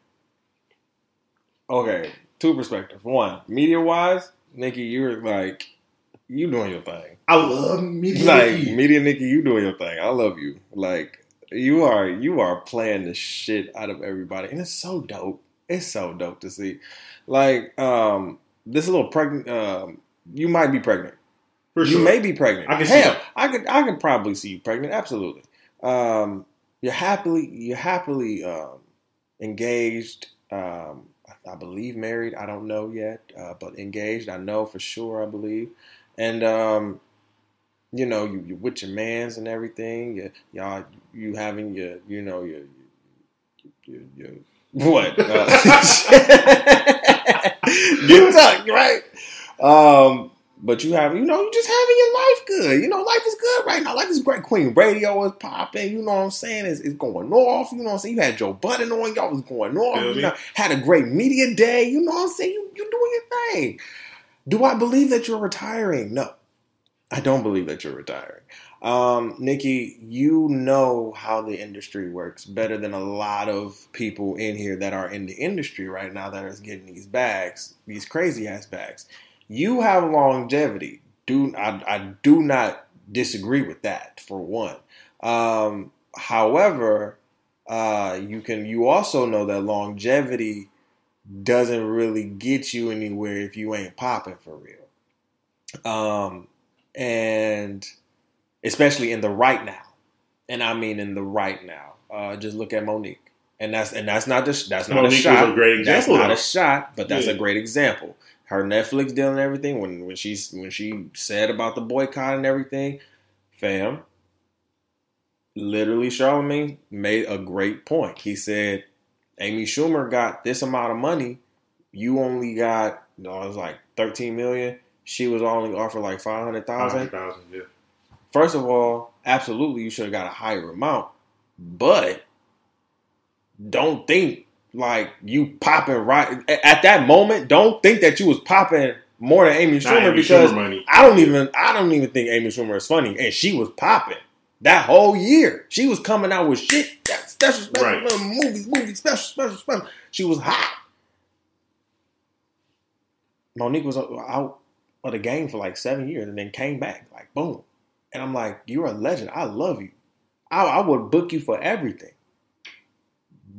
Speaker 1: okay. Two perspectives. One, media wise, Nicki, you're like you doing your thing.
Speaker 2: I love Media
Speaker 1: Like
Speaker 2: Nicki.
Speaker 1: Media Nicki, you doing your thing. I love you. Like you are you are playing the shit out of everybody. And it's so dope. It's so dope to see. Like, um, this little pregnant um you might be pregnant.
Speaker 2: For
Speaker 1: You
Speaker 2: sure.
Speaker 1: may be pregnant.
Speaker 2: I can see
Speaker 1: Hell. I could I could probably see you pregnant. Absolutely. Um, you're happily you're happily um, engaged. Um, I, believe married. I don't know yet, uh, but engaged. I know for sure. I believe, and um, you know you you with your man's and everything. You, y'all you having your you know your your, your, your what? Uh, get tucked right. Um, but you have, you know, you just having your life good. You know, life is good right now. Life is great. Queen Radio is popping. You know what I'm saying? It's, it's going off. You know what I'm saying? You had Joe Budden on. Y'all was going off. You know, had a great media day. You know what I'm saying? You, you doing your thing. Do I believe that you're retiring? No. I don't believe that you're retiring. Um, Nicki, you know how the industry works better than a lot of people in here that are in the industry right now that are getting these bags, these crazy ass bags. You have longevity. Do I, I do not disagree with that for one. Um, however, uh, you can you also know that longevity doesn't really get you anywhere if you ain't popping for real. Um, and especially in the right now, and I mean in the right now. Uh, just look at Mo'Nique, and that's and that's not just that's not
Speaker 2: Mo'Nique
Speaker 1: a shot.
Speaker 2: a great
Speaker 1: That's not a shot, but that's
Speaker 2: Yeah.
Speaker 1: a great example. Her Netflix deal and everything. When when she when she said about the boycott and everything, fam. Literally, Charlemagne made a great point. He said, "Amy Schumer got this amount of money. You only got, no, it was like thirteen million. She was only offered like five hundred thousand.
Speaker 2: yeah.
Speaker 1: First of all, absolutely, you should have got a higher amount, but don't think like you popping right at that moment. Don't think that you was popping more than Amy
Speaker 2: Not
Speaker 1: Schumer
Speaker 2: Amy
Speaker 1: because
Speaker 2: Schumer.
Speaker 1: I don't even I don't even think Amy Schumer is funny, and she was popping that whole year. She was coming out with shit, that special, special,
Speaker 2: Right.
Speaker 1: movies, movies, special, special, special. She was hot. Mo'Nique was out of the game for like seven years, and then came back like boom. And I'm like, you're a legend. I love you. I, I would book you for everything.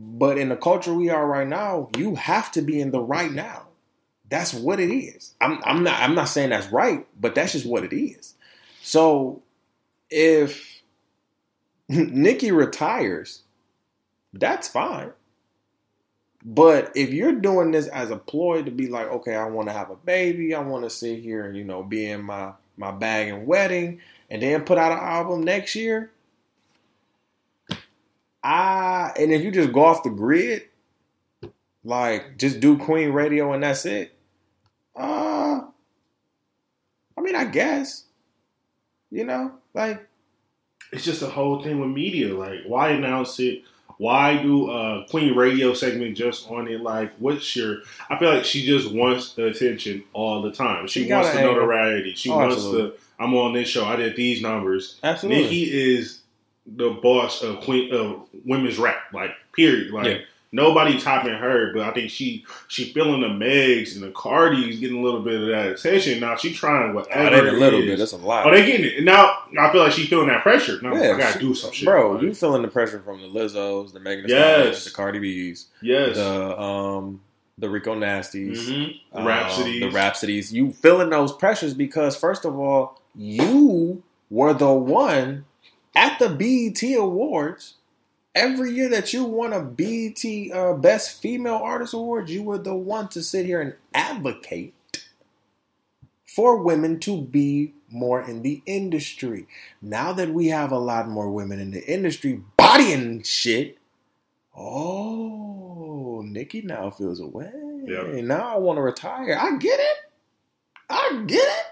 Speaker 1: But in the culture we are right now, you have to be in the right now. That's what it is. I'm, I'm not. I'm not saying that's right, but that's just what it is. So if Nicki retires, that's fine. But if you're doing this as a ploy to be like, okay, I want to have a baby, I want to sit here and you know be in my my bag and wedding, and then put out an album next year, I and if you just go off the grid, like just do Queen Radio and that's it. Uh, I mean, I guess, you know, like
Speaker 2: It's just a whole thing with media. Like, why announce it? Why do a Queen Radio segment just on it? Like, what's your? I feel like she just wants the attention all the time. She,
Speaker 1: She
Speaker 2: wants the notoriety. She
Speaker 1: Oh,
Speaker 2: wants
Speaker 1: absolutely.
Speaker 2: the. I'm on this show. I did these numbers.
Speaker 1: absolutely.
Speaker 2: Nicki is the boss of Queen of women's rap. Like, period. Like.
Speaker 1: Yeah.
Speaker 2: Nobody topping her, but I think she she feeling the Megs and the Cardis getting a little bit of that attention. Now she trying whatever.
Speaker 1: Oh, ain't a little
Speaker 2: is.
Speaker 1: bit. That's a lot.
Speaker 2: Oh, they getting it. Now I feel like she feeling that pressure. Now
Speaker 1: Yeah,
Speaker 2: I gotta
Speaker 1: she-
Speaker 2: do some shit.
Speaker 1: Bro,
Speaker 2: Like,
Speaker 1: you feeling the pressure from the Lizzos, the Megan Thee
Speaker 2: Yes.
Speaker 1: The Cardi B's,
Speaker 2: yes.
Speaker 1: the um, the Rico Nasties,
Speaker 2: Mhm. The
Speaker 1: um,
Speaker 2: Rapsodys.
Speaker 1: the Rapsodys. You feeling those pressures because first of all, you were the one at the BET Awards. Every year that you won a BET uh, Best Female Artist Award, you were the one to sit here and advocate for women to be more in the industry. Now that we have a lot more women in the industry bodying shit, oh, Nicki now feels away.
Speaker 2: Yep.
Speaker 1: Now I want to retire. I get it. I get it.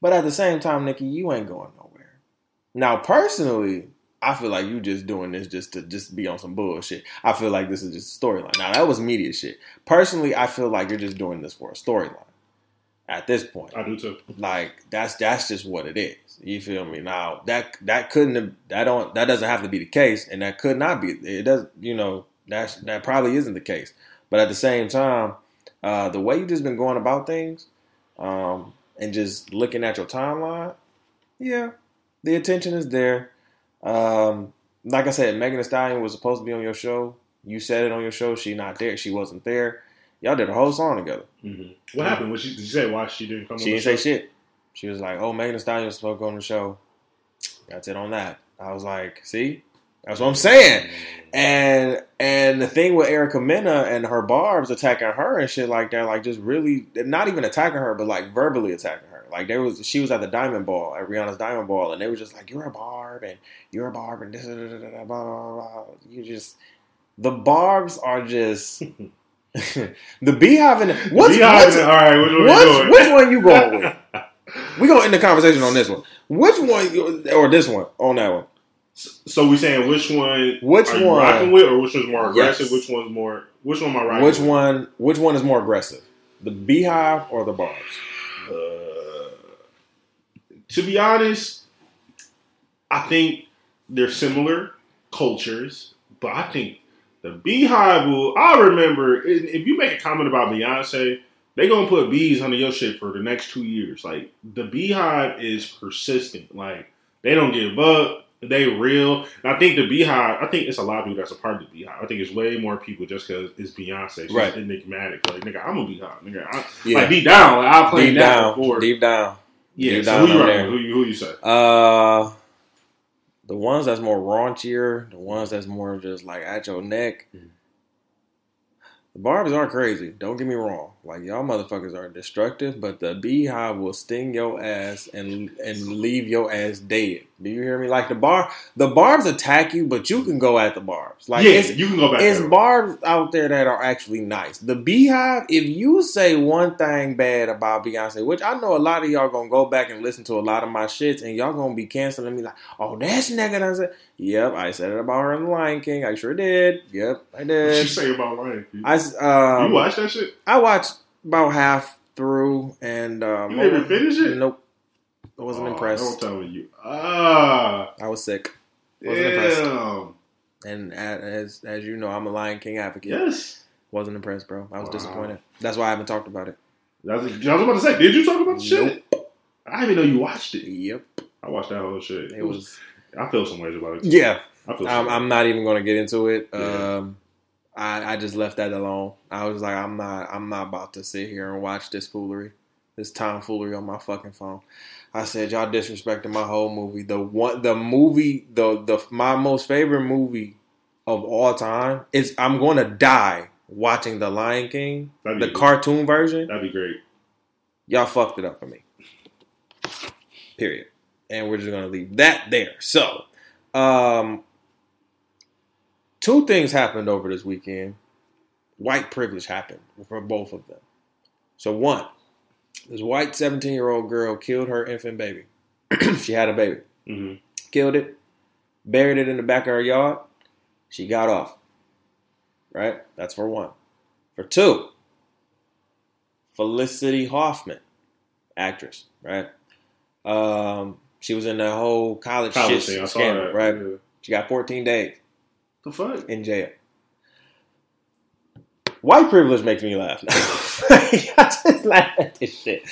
Speaker 1: But at the same time, Nicki, you ain't going nowhere. Now, personally, I feel like you just doing this just to just be on some bullshit. I feel like this is just a storyline. Now that was media shit. Personally, I feel like you're just doing this for a storyline. At this point,
Speaker 2: I do too.
Speaker 1: like that's that's just what it is. You feel me? Now that that couldn't have, that don't that doesn't have to be the case, and that could not be. It does. You know that's that probably isn't the case. But at the same time, uh, the way you've just been going about things, um, and just looking at your timeline, yeah, the attention is there. Um, like I said, Megan Thee Stallion was supposed to be on your show. You said it on your show. She not there. She wasn't there. Y'all did a whole song together.
Speaker 2: Mm-hmm. What happened? What she, did you say why she didn't come?
Speaker 1: She didn't say shit. She was like, "Oh, Megan Thee Stallion was supposed to go on the show." That's it on that. I was like, "See, that's what I'm saying." And and the thing with Erica Mena and her barbs attacking her and shit like that, like just really not even attacking her, but like verbally attacking her. Like there was she was at the Diamond Ball at Rihanna's Diamond Ball, and they were just like, "You're a barb and you're a barb and this, blah, blah, blah, you just." The barbs are just the beehive and what's,
Speaker 2: Beehive
Speaker 1: what's,
Speaker 2: and- all right, what, what
Speaker 1: what's-
Speaker 2: doing?
Speaker 1: which one you going with? We gonna end the conversation on this one. Which one or this one on that one?
Speaker 2: So we saying which one?
Speaker 1: Which
Speaker 2: are you
Speaker 1: one?
Speaker 2: rocking with, or which one's more
Speaker 1: Yes.
Speaker 2: aggressive? Which one's more? Which one am I rocking?
Speaker 1: Which
Speaker 2: with?
Speaker 1: one? Which one is more aggressive? The beehive or the barbs?
Speaker 2: Uh, to be honest, I think they're similar cultures, but I think the Beehive will. I remember if you make a comment about Beyonce, they gonna put bees under your shit for the next two years. Like the Beehive is persistent. Like they don't give up. They real. And I think the Beehive. I think it's a lot of people that's a part of the Beehive. I think it's way more people just because it's Beyonce. She's
Speaker 1: Right.
Speaker 2: enigmatic. Like nigga, I'm a Beehive. Nigga, I,
Speaker 1: Yeah.
Speaker 2: like deep down, like, I'll play
Speaker 1: deep
Speaker 2: that
Speaker 1: down,
Speaker 2: before.
Speaker 1: deep down.
Speaker 2: Yeah, so who you. Who you, who you say?
Speaker 1: Uh, the ones that's more raunchier, the ones that's more just like at your neck.
Speaker 2: Mhm.
Speaker 1: The barbs aren't crazy. Don't get me wrong. Like y'all motherfuckers are destructive, but the beehive will sting your ass and and leave your ass dead. Do you hear me? Like the bar, the barbs attack you, but you can go at the barbs. Like
Speaker 2: yeah, you can go back.
Speaker 1: it's
Speaker 2: there.
Speaker 1: barbs out there that are actually nice. The Beehive, if you say one thing bad about Beyonce, which I know a lot of y'all gonna go back and listen to a lot of my shits, and y'all gonna be canceling me like, oh, that's nigga done said. Yep, I said it about her in The Lion King. I sure did. Yep, I did.
Speaker 2: What you say about Lion King?
Speaker 1: I um,
Speaker 2: you watch that shit?
Speaker 1: I watched about half through, and um,
Speaker 2: You didn't finish it?
Speaker 1: Nope, I wasn't
Speaker 2: Oh,
Speaker 1: impressed.
Speaker 2: Don't tell me you. Ah,
Speaker 1: I was sick, Wasn't impressed. and as as you know, I'm a Lion King advocate.
Speaker 2: Yes.
Speaker 1: Wasn't impressed, bro. I was
Speaker 2: Wow.
Speaker 1: disappointed. That's why I haven't talked about it.
Speaker 2: That's, I was about to say, did you talk about the shit? I didn't even know you watched it.
Speaker 1: Yep,
Speaker 2: I watched that whole shit.
Speaker 1: it was.
Speaker 2: I feel some ways about it. too.
Speaker 1: Yeah,
Speaker 2: I.
Speaker 1: I'm, I'm not even going to get into it.
Speaker 2: Yeah.
Speaker 1: Um, I, I just left that alone. I was like, I'm not, I'm not about to sit here and watch this foolery, this tomfoolery on my fucking phone. I said, y'all disrespecting my whole movie. The one, the movie, the the my most favorite movie of all time is. I'm going to die watching The Lion King, the
Speaker 2: good.
Speaker 1: cartoon version.
Speaker 2: That'd be great.
Speaker 1: Y'all fucked it up for me. Period. And we're just gonna leave that there. So, um, two things happened over this weekend. White privilege happened for both of them. So one, this white 17 year old girl killed her infant baby. she had a baby.
Speaker 2: hmm
Speaker 1: Killed it, buried it in the back of her yard. She got off. Right? That's for one. For two, Felicity Huffman, actress, right? Um, she was in that whole college,
Speaker 2: College
Speaker 1: shit scandal, right?
Speaker 2: Yeah.
Speaker 1: She got 14 days
Speaker 2: The fuck?
Speaker 1: in jail. White privilege makes me laugh now. I just laugh at this shit.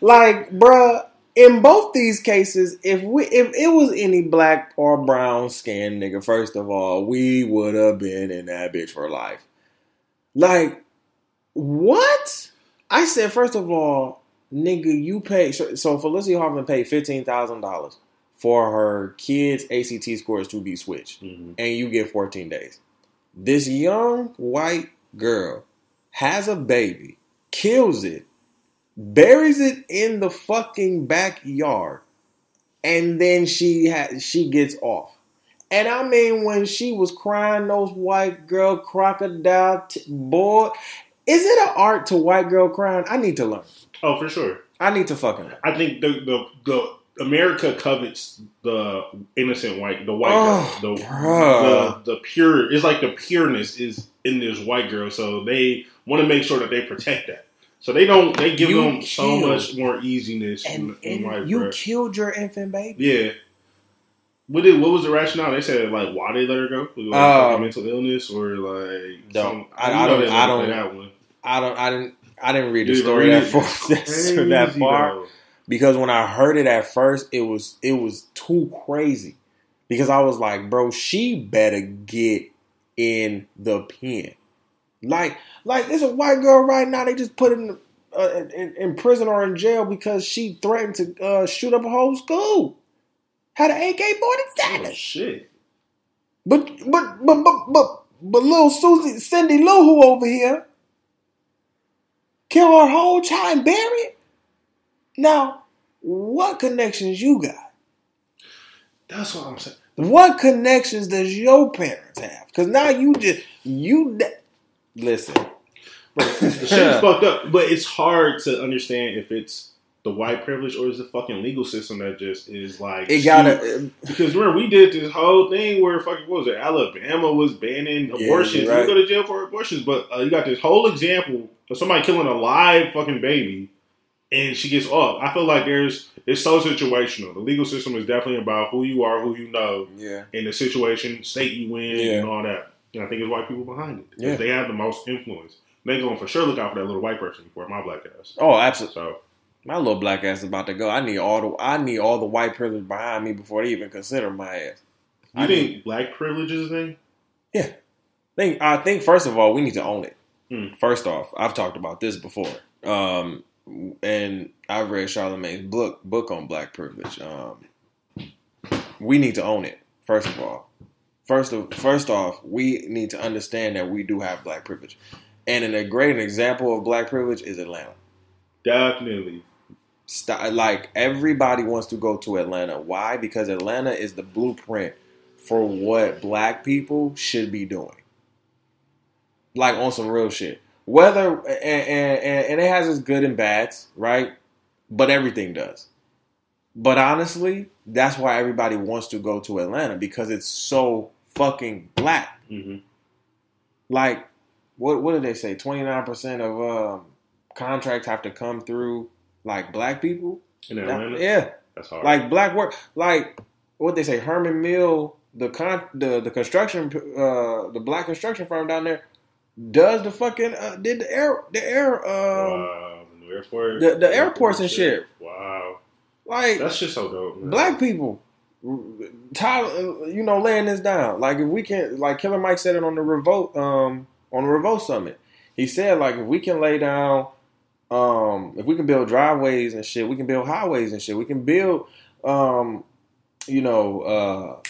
Speaker 1: Like, bruh, in both these cases, if we if it was any black or brown skinned nigga, first of all, we would have been in that bitch for life. Like, what? I said, first of all, nigga, you pay so, so Felicity Huffman paid fifteen thousand dollars for her kids' ACT scores to be switched
Speaker 2: hmm
Speaker 1: and you get 14 days. This young white girl has a baby, kills it, buries it in the fucking backyard, and then she ha- she gets off. And I mean, when she was crying, those white girl crocodile t- boy, is it an art to white girl crying? I need to learn.
Speaker 2: Oh, for sure.
Speaker 1: I need to fucking learn.
Speaker 2: I think the the the America covets the innocent white, the white
Speaker 1: Oh,
Speaker 2: girl, the, the the pure. It's like the pureness is in this white girl, so they want to make sure that they protect that. So they don't. They give
Speaker 1: You
Speaker 2: them so much more easiness.
Speaker 1: And,
Speaker 2: in, in
Speaker 1: and you
Speaker 2: girl.
Speaker 1: killed your infant baby.
Speaker 2: yeah. What did what was the rationale? They said like why they let her go? Like,
Speaker 1: Um,
Speaker 2: mental illness or like some-
Speaker 1: I- I don't- I don't-
Speaker 2: that one.
Speaker 1: I don't. I didn't. I didn't read the story
Speaker 2: read
Speaker 1: that far. That far. Because when I heard it at first, it was it was too crazy. Because I was like, bro, she better get in the pen. Like, like there's a white girl right now. They just put in uh, in, in, prison or in jail because she threatened to uh, shoot up a whole school. Had an AK forty seven.
Speaker 2: Oh, shit.
Speaker 1: But but but but but but little Susie Cindy Lou who over here kill her whole child and bury it. Now, what connections you got?
Speaker 2: That's what I'm saying.
Speaker 1: What connections does your parents have? Because now you just you listen.
Speaker 2: the shit's fucked up, but it's hard to understand if it's the white privilege or is the fucking legal system that just is like
Speaker 1: it gotta
Speaker 2: because remember we did this whole thing where fucking what was it Alabama was banning abortions yeah, right. you go to jail for abortions but uh, you got this whole example of somebody killing a live fucking baby and she gets off I feel like there's it's so situational the legal system is definitely about who you are who you know
Speaker 1: yeah
Speaker 2: in the situation state you in yeah. and all that and I think it's white people behind it because yeah. they have the most influence they going for sure look out for that little white person before my black ass
Speaker 1: oh absolutely so my little black ass is about to go. I need all the I need all the white privilege behind me before they even consider my ass.
Speaker 2: You I think need, black privilege is a thing?
Speaker 1: Yeah. I think I think first of all we need to own it.
Speaker 2: Hmm.
Speaker 1: First off, I've talked about this before. Um, and I've read Charlemagne's book book on black privilege. Um, we need to own it. First of all, first of first off, we need to understand that we do have black privilege, and in a great example of black privilege is Atlanta.
Speaker 2: Definitely,
Speaker 1: like everybody wants to go to Atlanta. Why? Because Atlanta is the blueprint for what black people should be doing. Like on some real shit. Whether and, and, and it has its good and bads, right? But everything does. But honestly, that's why everybody wants to go to Atlanta because it's so fucking black.
Speaker 2: Mm-hmm.
Speaker 1: Like, what what did they say? Twenty nine percent of um, contracts have to come through like black people.
Speaker 2: In Atlanta,
Speaker 1: yeah,
Speaker 2: that's hard.
Speaker 1: Like black work, like what they say, Herman Mill, the con, the the construction, uh, the black construction firm down there, does the fucking uh, did the air the air um
Speaker 2: wow. the airport
Speaker 1: the, the airports and shit. shit.
Speaker 2: Wow,
Speaker 1: like
Speaker 2: that's just so dope. Man.
Speaker 1: Black people. Tyler, you know, laying this down. Like if we can, like Killer Mike said it on the revolt, um, on the revolt summit. He said like if we can lay down um, if we can build driveways and shit, we can build highways and shit. We can build, um, you know, uh,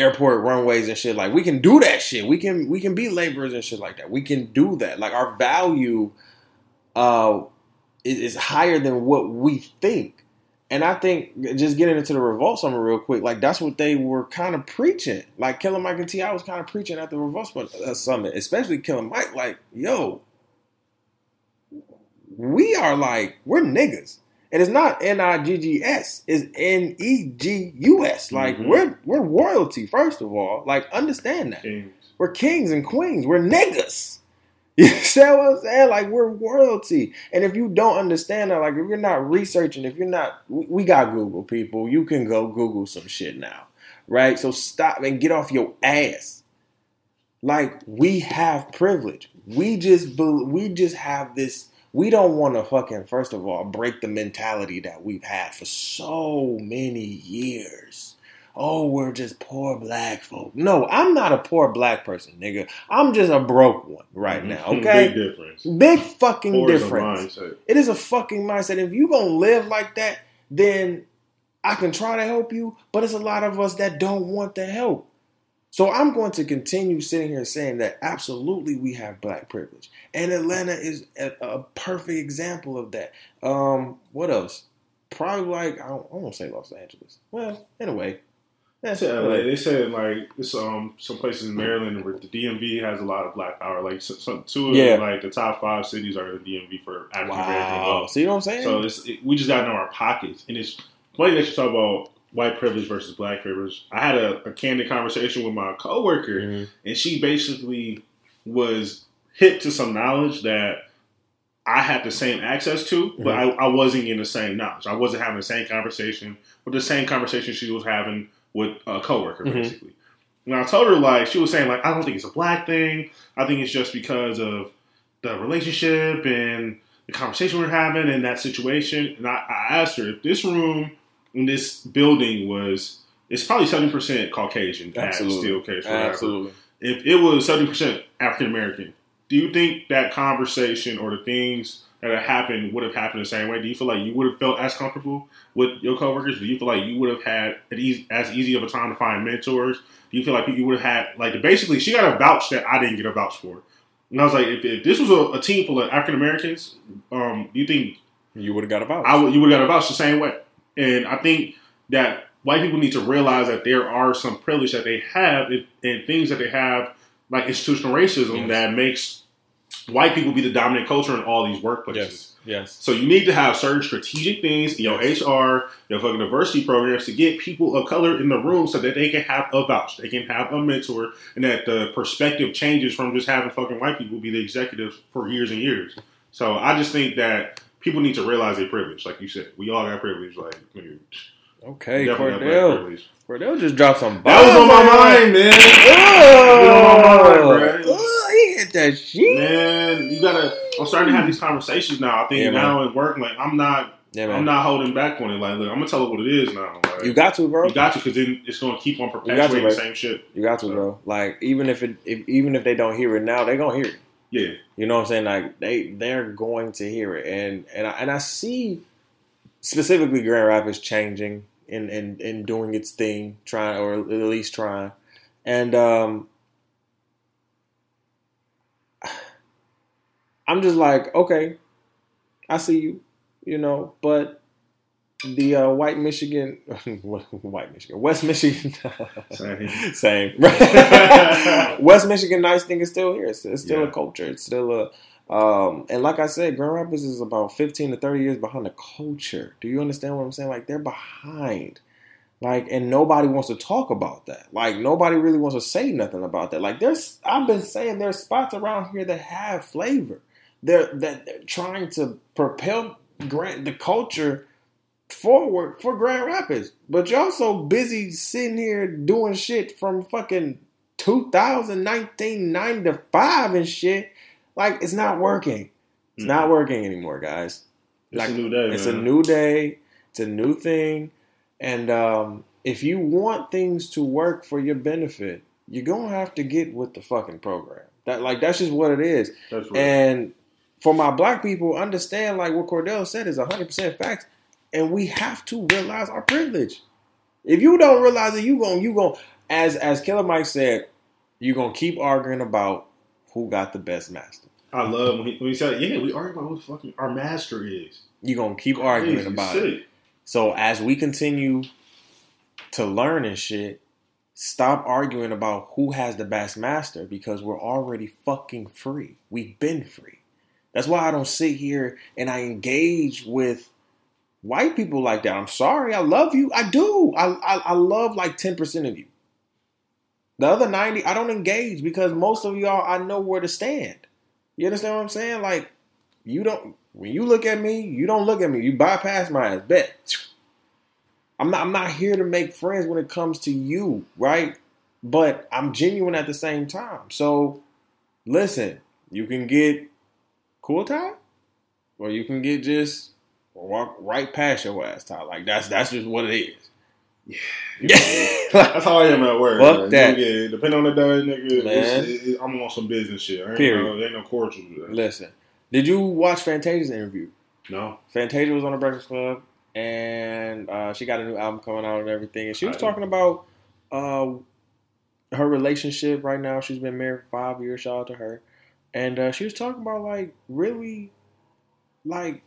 Speaker 1: airport runways and shit. Like we can do that shit. We can we can be laborers and shit like that. We can do that. Like our value, uh, is, higher than what we think. And I think just getting into the revolt summit real quick, like that's what they were kind of preaching. Like Killer Mike and T.I. was kind of preaching at the revolt uh, summit, especially Killer Mike. Like, yo, we are like we're niggas. And it's not N I G G S, it's N E G U S. Like mm-hmm. we're we're royalty, first of all. Like understand that.
Speaker 2: Kings.
Speaker 1: We're kings and queens. We're niggas. You see what I'm saying? Like we're royalty. And if you don't understand that, like if you're not researching, if you're not we got Google people, you can go Google some shit now. Right? So stop and get off your ass. Like we have privilege. We just we just have this we don't want to fucking first of all break the mentality that we've had for so many years. Oh, we're just poor black folk. No, I'm not a poor black person, nigga. I'm just a broke one right mhm. now. Okay,
Speaker 2: big difference.
Speaker 1: Big fucking poor difference. Is it is a fucking mindset. If you gonna live like that, then I can try to help you. But it's a lot of us that don't want the help. So I'm going to continue sitting here saying that absolutely we have black privilege, and Atlanta is a, a perfect example of that. Um, what else? Probably like I don't, I won't say Los Angeles. Well, anyway,
Speaker 2: that's yeah, they said like it's um some places in Maryland where the DMV has a lot of black power. Like some, two of yeah. like the top five cities are the DMV for African American wow.
Speaker 1: See what I'm saying?
Speaker 2: So it's, it, we just got to know our pockets, and it's funny that you talk about white privilege versus black privilege. I had a, a candid conversation with my coworker, mm-hmm. and she basically was hit to some knowledge that I had the same access to, but mm-hmm. I, I, wasn't getting the same knowledge. I wasn't having the same conversation with the same conversation she was having with a coworker, mm-hmm. basically. And I told her like she was saying like I don't think it's a black thing. I think it's just because of the relationship and the conversation we are having in that situation, and I, I asked her if this room in this building was it's probably seventy percent Caucasian,
Speaker 1: Absolutely.
Speaker 2: Steelcase.
Speaker 1: Absolutely.
Speaker 2: If it was seventy percent African American, do you think that conversation or the things that happened would have happened the same way? Do you feel like you would have felt as comfortable with your coworkers? Do you feel like you would have had easy, as easy of a time to find mentors? Do you feel like you would have had like basically she got a vouch that I didn't get a vouch for? And I was like, if, if this was a, a, team full of African Americans, um, do you think
Speaker 1: you would have got a vouch?
Speaker 2: I would, you would have got a vouch the same way. And I think that white people need to realize that there are some privilege that they have and things that they have, like institutional racism, yes. that makes white people be the dominant culture in all these workplaces.
Speaker 1: Yes. Yes.
Speaker 2: So you need to have certain strategic things in your HR, your fucking diversity programs to get people of color in the room so that they can have a vouch, they can have a mentor, and that the perspective changes from just having fucking white people be the executives for years and years. So I just think that people need to realize their privilege, like you said. We all got privilege, like.
Speaker 1: Okay, Cordell. Cordell just dropped some.
Speaker 2: That was on my mind, man.
Speaker 1: Oh, mind, oh he hit that shit.
Speaker 2: Man, you gotta. I'm starting to have these conversations now. I think yeah, now at work, like I'm not. Yeah, I'm not holding back on it. Like, look, I'm gonna tell it what it is now. Like,
Speaker 1: you got to, bro.
Speaker 2: You got to, because then it's gonna keep on perpetuating to, the same shit.
Speaker 1: You got to, so. bro. Like, even if it, if, even if they don't hear it now, they gonna hear it.
Speaker 2: Yeah.
Speaker 1: You know what I'm saying? Like, they they're going to hear it, and and I, and I see specifically Grand Rapids changing and, and, and doing its thing, trying or at least trying. And um, I'm just like, okay, I see you, you know, but the uh, white Michigan, white Michigan, West Michigan,
Speaker 2: same,
Speaker 1: same. West Michigan nice thing is still here. It's, it's still yeah. a culture. It's still a um, and like I said, Grand Rapids is about 15 to 30 years behind the culture. Do you understand what I'm saying? Like they're behind. Like, and nobody wants to talk about that. Like, nobody really wants to say nothing about that. Like, there's, I've been saying there's spots around here that have flavor. They're that they're trying to propel Grand the culture forward for Grand Rapids, but y'all so busy sitting here doing shit from fucking 2019 9 to 5 and shit like it's not working. It's mm-hmm. not working anymore, guys.
Speaker 2: It's like, a new day.
Speaker 1: It's
Speaker 2: man.
Speaker 1: a new day. It's a new thing. And um, if you want things to work for your benefit, you're gonna have to get with the fucking program. That like that's just what it is.
Speaker 2: That's right.
Speaker 1: And for my black people, understand like what Cordell said is 100 percent facts, and we have to realize our privilege. If you don't realize it, you going you going as as Killer Mike said, you're gonna keep arguing about who got the best master.
Speaker 2: I love when he, when he said, "Yeah, we argue about who the fucking our master is."
Speaker 1: You're gonna keep arguing about it. So as we continue to learn and shit, stop arguing about who has the best master because we're already fucking free. We've been free. That's why I don't sit here and I engage with white people like that. I'm sorry, I love you. I do. I I, I love like ten percent of you. The other 90, I don't engage because most of y'all I know where to stand. You understand what I'm saying? Like, you don't when you look at me, you don't look at me. You bypass my ass. Bet. I'm not I'm not here to make friends when it comes to you, right? But I'm genuine at the same time. So listen, you can get cool time, or you can get just walk right past your ass tie. Like that's that's just what it is.
Speaker 2: Yeah, that's how I am at work.
Speaker 1: Fuck man. that.
Speaker 2: Yeah, depending on the day, nigga, it, I'm on some business shit. I ain't, Period. No, ain't no cordial.
Speaker 1: Listen, did you watch Fantasia's interview?
Speaker 2: No.
Speaker 1: Fantasia was on the Breakfast Club, and uh, she got a new album coming out and everything, and she was talking about uh, her relationship right now. She's been married for five years. Shout out to her, and uh, she was talking about like really, like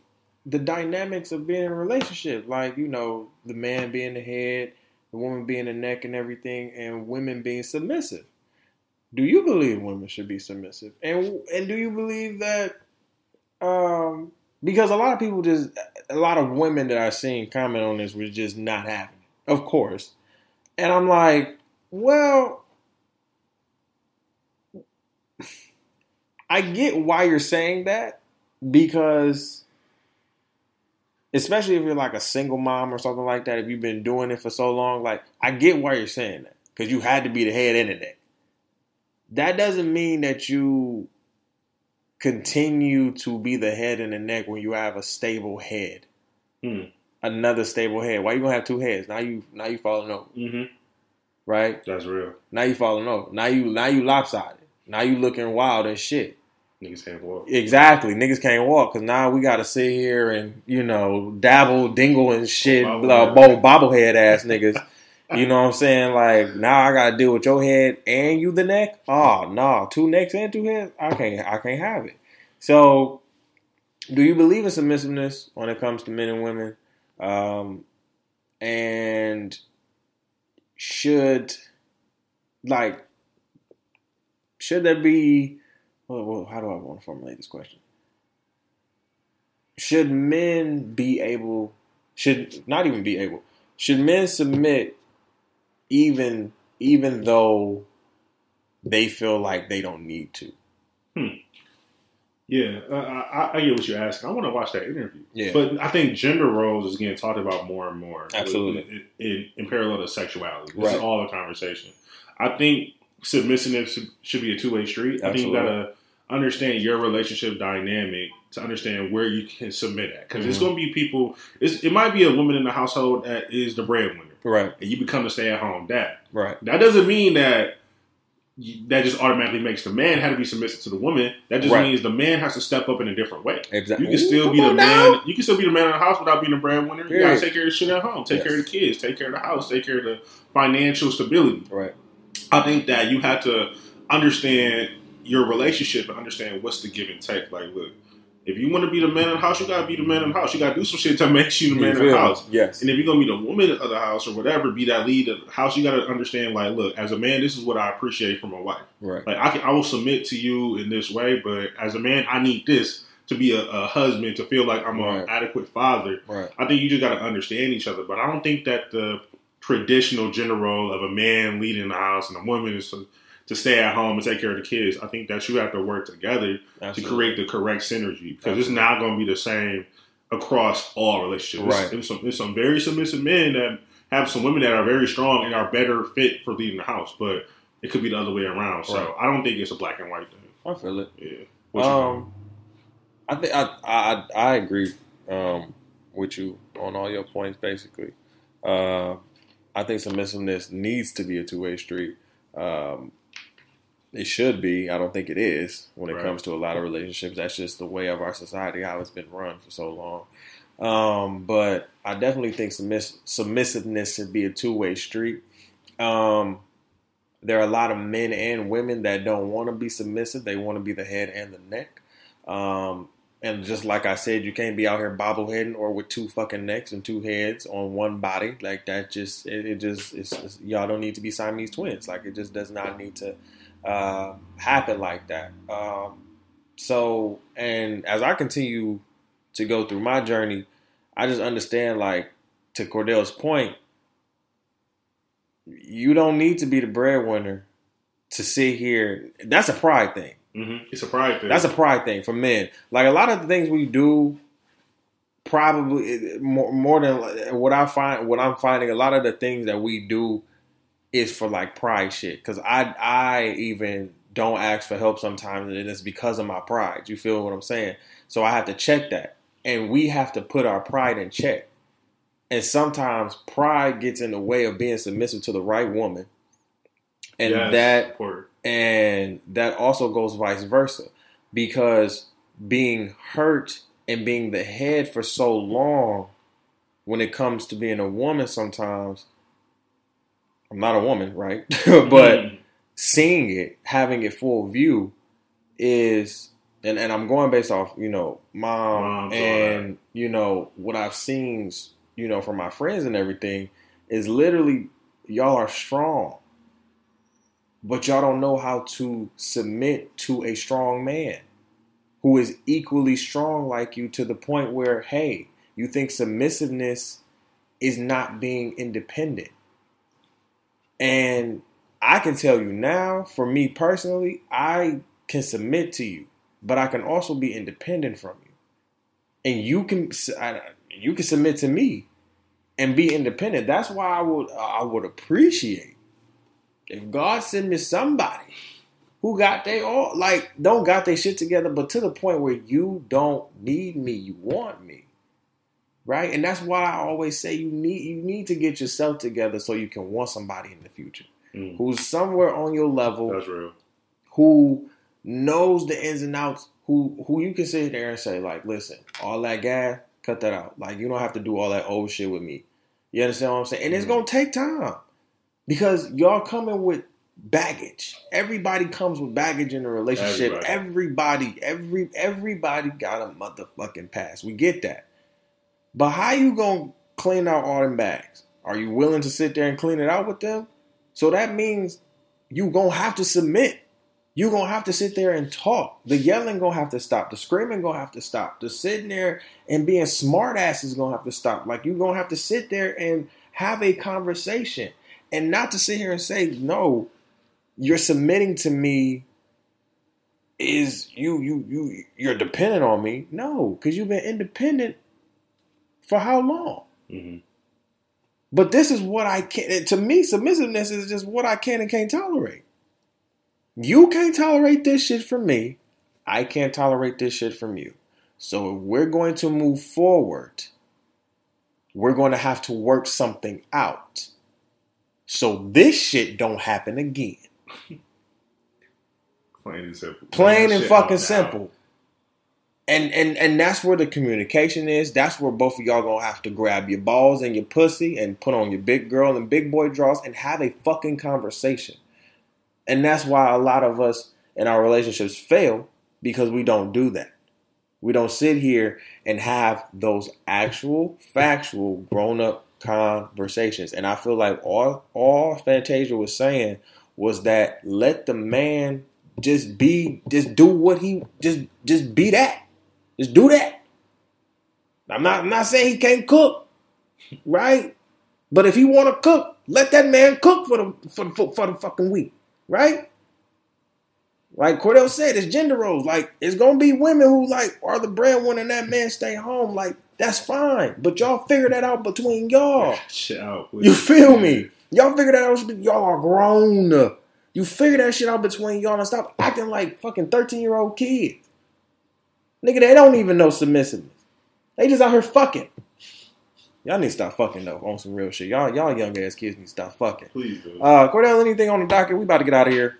Speaker 1: the dynamics of being in a relationship. Like, you know, the man being the head, the woman being the neck and everything, and women being submissive. Do you believe women should be submissive? And and do you believe that um because a lot of people just a lot of women that I've seen comment on this was just not it, of course. And I'm like, well, I get why you're saying that because especially if you're like a single mom or something like that, if you've been doing it for so long, like I get why you're saying that because you had to be the head in it. That doesn't mean that you continue to be the head and the neck when you have a stable head.
Speaker 2: Hmm.
Speaker 1: Another stable head. Why you gonna have two heads? Now you now you falling over,
Speaker 2: Mm-hmm.
Speaker 1: right?
Speaker 2: That's real.
Speaker 1: Now you falling over. Now you now you lopsided. Now you looking wild and shit.
Speaker 2: Niggas can't walk.
Speaker 1: Exactly. Niggas can't walk because now we got to sit here and, you know, dabble, dingle and shit.
Speaker 2: Bobblehead.
Speaker 1: Uh, bobblehead ass niggas. you know what I'm saying? Like, now I got to deal with your head and you the neck? Oh, no. Two necks and two heads? I can't, I can't have it. So, do you believe in submissiveness when it comes to men and women? Um, and should, like, should there be well, well, how do I want to formulate this question? Should men be able, should not even be able, should men submit even even though they feel like they don't need to?
Speaker 2: Yeah, uh, I, I get what you're asking. I want to watch that interview.
Speaker 1: Yeah.
Speaker 2: But I think gender roles is getting talked about more and more.
Speaker 1: Absolutely.
Speaker 2: In, in, in parallel to sexuality. This
Speaker 1: Right.
Speaker 2: is all the conversation. I think submissiveness should- should be a two way street. I think you
Speaker 1: Absolutely.
Speaker 2: got to understand your relationship dynamic to understand where you can submit at. Because it's
Speaker 1: Mhm.
Speaker 2: going to be people, it's, it might be a woman in the household that is the breadwinner,
Speaker 1: Right,
Speaker 2: and you become the stay at home dad.
Speaker 1: right,
Speaker 2: That doesn't mean that that just automatically makes the man have to be submissive to the woman. That just
Speaker 1: Right.
Speaker 2: means the man has to step up in a different way.
Speaker 1: exactly.
Speaker 2: You can still be the man. You can still be the man in the house without being the breadwinner. You gotta take care of shit at home. Take
Speaker 1: Yes.
Speaker 2: care of the kids. Take care of the house. Take care of the financial stability.
Speaker 1: Right,
Speaker 2: I think that you have to understand your relationship and understand what's the give and take. Like, look, if you want to be the man of the house, you gotta be the man of the house. You gotta do some shit to make you the man
Speaker 1: You
Speaker 2: of the house.
Speaker 1: Yes,
Speaker 2: And if you're gonna be the woman of the house or whatever, be that lead of the house, you gotta understand. Like, look, as a man, this is what I appreciate from a wife.
Speaker 1: right,
Speaker 2: Like I can, I will submit to you in this way, but as a man, I need this to be a, a husband to feel like I'm
Speaker 1: Right.
Speaker 2: an adequate father.
Speaker 1: right,
Speaker 2: I think you just got to understand each other. But I don't think that the traditional gender role of a man leading the house and a woman is to, to stay at home and take care of the kids. I think that you have to work together to create the correct synergy because it's not going to be the same across all relationships.
Speaker 1: Right.
Speaker 2: There's some, there's some very submissive men that have some women that are very strong and are better fit for leading the house, but it could be the other way around. So
Speaker 1: Right.
Speaker 2: I don't think it's a black and white thing.
Speaker 1: I feel it.
Speaker 2: Yeah. What you
Speaker 1: Um, I think I, I I agree um, with you on all your points. Basically, uh, I think submissiveness needs to be a two way street. Um, it should be. I don't think it is when it
Speaker 2: Right.
Speaker 1: comes to a lot of relationships. That's just the way of our society, how it's been run for so long. Um, but I definitely think submiss- submissiveness should be a two way street. Um, there are a lot of men and women that don't want to be submissive. They want to be the head and the neck. Um, and just like I said, you can't be out here bobbleheading or with two fucking necks and two heads on one body. Like that just, it, it just, it's, y'all don't need to be Siamese twins. Like it just does not need to uh, happen like that. Um, so, and as I continue to go through my journey, I just understand, like, to Cordell's point, you don't need to be the breadwinner to sit here. That's a pride thing.
Speaker 2: Hmm It's a pride thing.
Speaker 1: That's a pride thing for men. Like a lot of the things we do, probably more, more than what I find. What I'm finding, a lot of the things that we do is for like pride shit. Because I, I even don't ask for help sometimes, and it's because of my pride. You feel what I'm saying? So I have to check that, and we have to put our pride in check. And sometimes pride gets in the way of being submissive to the right woman, and
Speaker 2: Yes,
Speaker 1: that
Speaker 2: important.
Speaker 1: And that also goes vice versa. Because being hurt and being the head for so long when it comes to being a woman sometimes i'm not a woman right? But
Speaker 2: Mhm.
Speaker 1: seeing it having it full view is and, and i'm going based off you know mom
Speaker 2: Moms,
Speaker 1: and you know what i've seen you know from my friends and everything is literally y'all are strong but y'all don't know how to submit to a strong man who is equally strong like you to the point where hey you think submissiveness is not being independent. And i can tell you now for me personally i can submit to you but i can also be independent from you. And you can you can submit to me and be independent. That's why i would i would appreciate if God send me somebody who got they all like don't got their shit together, but to the point where you don't need me, you want me. Right? And that's why I always say you need you need to get yourself together so you can want somebody in the future
Speaker 2: Mm.
Speaker 1: who's somewhere on your level
Speaker 2: That's real.
Speaker 1: who knows the ins and outs, who who you can sit there and say, like, listen, all that gas, cut that out. Like, you don't have to do all that old shit with me. You understand what I'm saying? And it's
Speaker 2: Mhm.
Speaker 1: gonna take time. Because y'all coming with baggage. Everybody comes with baggage in a relationship. Everybody,
Speaker 2: Everybody.
Speaker 1: every everybody got a motherfucking past. We get that. But how you gonna clean out all them bags? Are you willing to sit there and clean it out with them? So that means you gonna have to submit. You gonna have to sit there and talk. The yelling gonna have to stop. The screaming gonna have to stop. The sitting there and being smart ass is gonna have to stop. Like you gonna have to sit there and have a conversation. And not to sit here and say, no, you're submitting to me is you you you you're dependent on me. No, because you've been independent for how long?
Speaker 2: hmm
Speaker 1: But this is what I can't. To me, submissiveness is just what I can and can't tolerate. You can't tolerate this shit from me. I can't tolerate this shit from you. So if we're going to move forward, we're going to have to work something out. So this shit don't happen again.
Speaker 2: Plain and simple.
Speaker 1: Plain and fucking simple. And and and that's where the communication is. That's where both of y'all gonna have to grab your balls and your pussy and put on your big girl and big boy draws and have a fucking conversation. And that's why a lot of us in our relationships fail because we don't do that. We don't sit here and have those actual, factual, grown up conversations. And I feel like all all Fantasia was saying was that let the man just be just do what he just just be that. Just do that. I'm not I'm not saying he can't cook, right? But if he want to cook, let that man cook for the for, for, for the fucking week, right? Like Cordell said, it's gender roles. Like it's gonna be women who like are the breadwinner and that man stay home. Like that's fine, but y'all figure that out between y'all.
Speaker 2: Shit out.
Speaker 1: You feel me? Y'all figure that out. Y'all are grown. You figure that shit out between y'all and stop acting like fucking 13 year old kids. Nigga, they don't even know submissiveness. They just out here fucking. Y'all need to stop fucking though on some real shit. Y'all, y'all young ass kids need to stop fucking.
Speaker 2: Please do.
Speaker 1: Uh, Cordell, anything on the docket? We about to get out of here.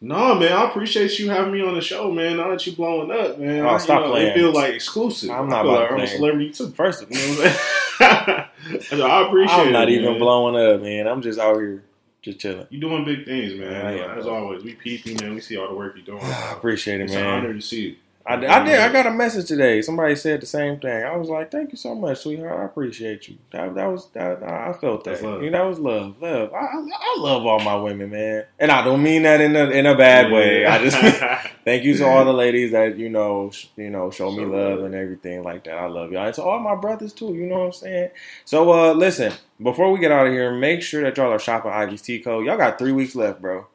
Speaker 2: No, man, I appreciate you having me on the show, man. Now that you blowing up, man,
Speaker 1: Oh,
Speaker 2: I,
Speaker 1: stop
Speaker 2: know,
Speaker 1: playing.
Speaker 2: It feels like exclusive.
Speaker 1: I'm
Speaker 2: I
Speaker 1: not
Speaker 2: feel
Speaker 1: about
Speaker 2: like I'm a celebrity too.
Speaker 1: First,
Speaker 2: You know what I'm saying? So I appreciate it.
Speaker 1: I'm not
Speaker 2: it,
Speaker 1: even
Speaker 2: man.
Speaker 1: blowing up, man. I'm just out here, just chilling.
Speaker 2: You're doing big things, man.
Speaker 1: I am,
Speaker 2: As always, we peeping, man. We see all the work you're doing.
Speaker 1: I appreciate it,
Speaker 2: It's an
Speaker 1: man.
Speaker 2: honor to see it.
Speaker 1: I, I did. I got a message today. Somebody said the same thing. I was like, "Thank you so much, sweetheart. I appreciate you." That, that was that. I felt that. You know, that was love. Love. I, I, love all my women, man. And I don't mean that in a in a bad way. I just thank you to all the ladies that you know, sh- you know, show me love
Speaker 2: love.
Speaker 1: and everything like that. I love y'all. And to all my brothers too. You know what I'm saying? So, uh, listen. Before we get out of here, make sure that y'all are shopping Ivy's Tea Co. Y'all got three weeks left, bro,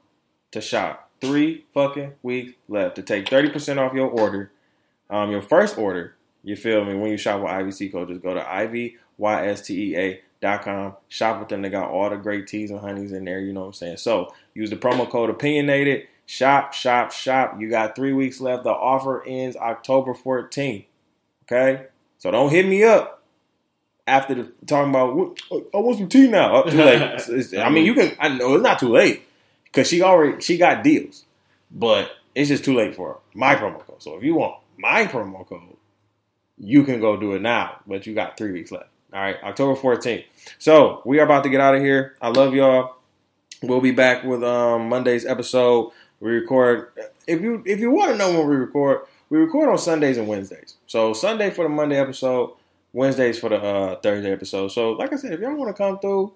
Speaker 1: to shop. Three fucking weeks left to take thirty percent off your order. Um, your first order, you feel me? When you shop with Ivy's Tea Co, just go to ivystea.com. Shop with them. They got all the great teas and honeys in there. You know what I'm saying? So use the promo code opinionated. Shop, shop, shop. You got three weeks left. The offer ends October 14th. Okay? So don't hit me up after the talking about "What- I want some tea now. Up too late. I mean, you can. I know it's not too late because she already she got deals, but it's just too late for. My promo code. So if you want my promo code, you can go do it now. But you got three weeks left. All right, October 14th. So we are about to get out of here. I love y'all. We'll be back with um, Monday's episode. We record if you if you want to know when we record, we record on Sundays and Wednesdays. So Sunday for the Monday episode, Wednesdays for the uh, Thursday episode. So like I said, if y'all want to come through,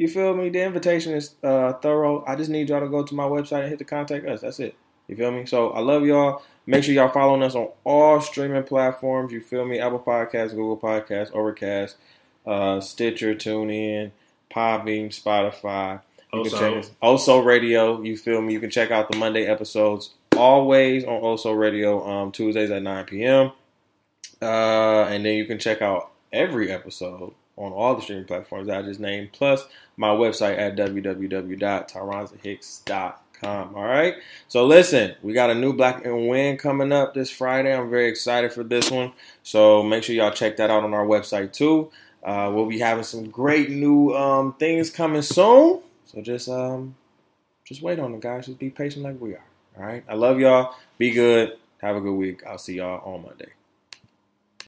Speaker 1: you feel me? The invitation is uh, thorough. I just need y'all to go to my website and hit the contact us. That's it. You feel me? So I love y'all. Make sure y'all following us on all streaming platforms. You feel me? Apple Podcasts, Google Podcasts, Overcast, uh, Stitcher, TuneIn, Podbean, Spotify. You can check
Speaker 2: Also,
Speaker 1: us. Also Radio. You feel me? You can check out the Monday episodes always on Also Radio um, Tuesdays at 9 p.m. Uh, and then you can check out every episode on all the streaming platforms that I just named, plus my website at www.tyronzahicks.com. All right. So listen, we got a new Black and Win coming up this Friday. I'm very excited for this one. So make sure y'all check that out on our website too. Uh, we'll be having some great new um, things coming soon. So just um, just wait on it, guys. Just be patient like we are. All right. I love y'all. Be good. Have a good week. I'll see y'all on Monday.